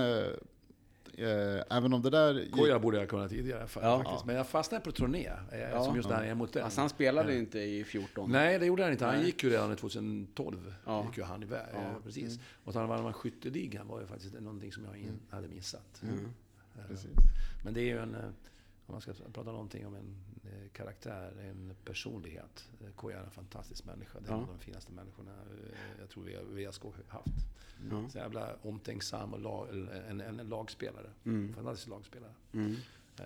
eh, även om det där... Koja borde jag kunna tidigare fa- Ja. faktiskt. Men jag fastnade på turné. Eh, Ja. som just där är mot den. Alltså han spelade inte i 14. Nej, det gjorde han inte. Han Nej. gick ju redan 2012. Ja. Gick ju han iväg. Ja. Precis. Och så vann man skytteligan var ju faktiskt någonting som jag in, hade missat. Mm. Eh, Precis. Men det är ju en, eh, om man ska prata någonting om en karaktär, en personlighet. Eh, Koja är en fantastisk människa. Det är Ja. en av de finaste människorna eh, jag tror vi har haft. Ja. Så jävla omtänksam och lag, en, en, en lagspelare. Mm. Fantastisk lagspelare. Mm. Eh,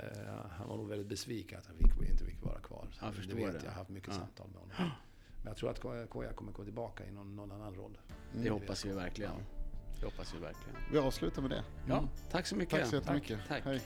han var nog väldigt besviken att han fick, inte fick vara kvar. Så Jag det vet det. jag. Har haft mycket Ja. samtal med honom. Men jag tror att Koja kommer gå tillbaka i någon, någon annan roll. Det hoppas vi verkligen. Det hoppas vi verkligen. Vi avslutar med det. Ja, tack så mycket. Tack så jättemycket. Tack. Hej.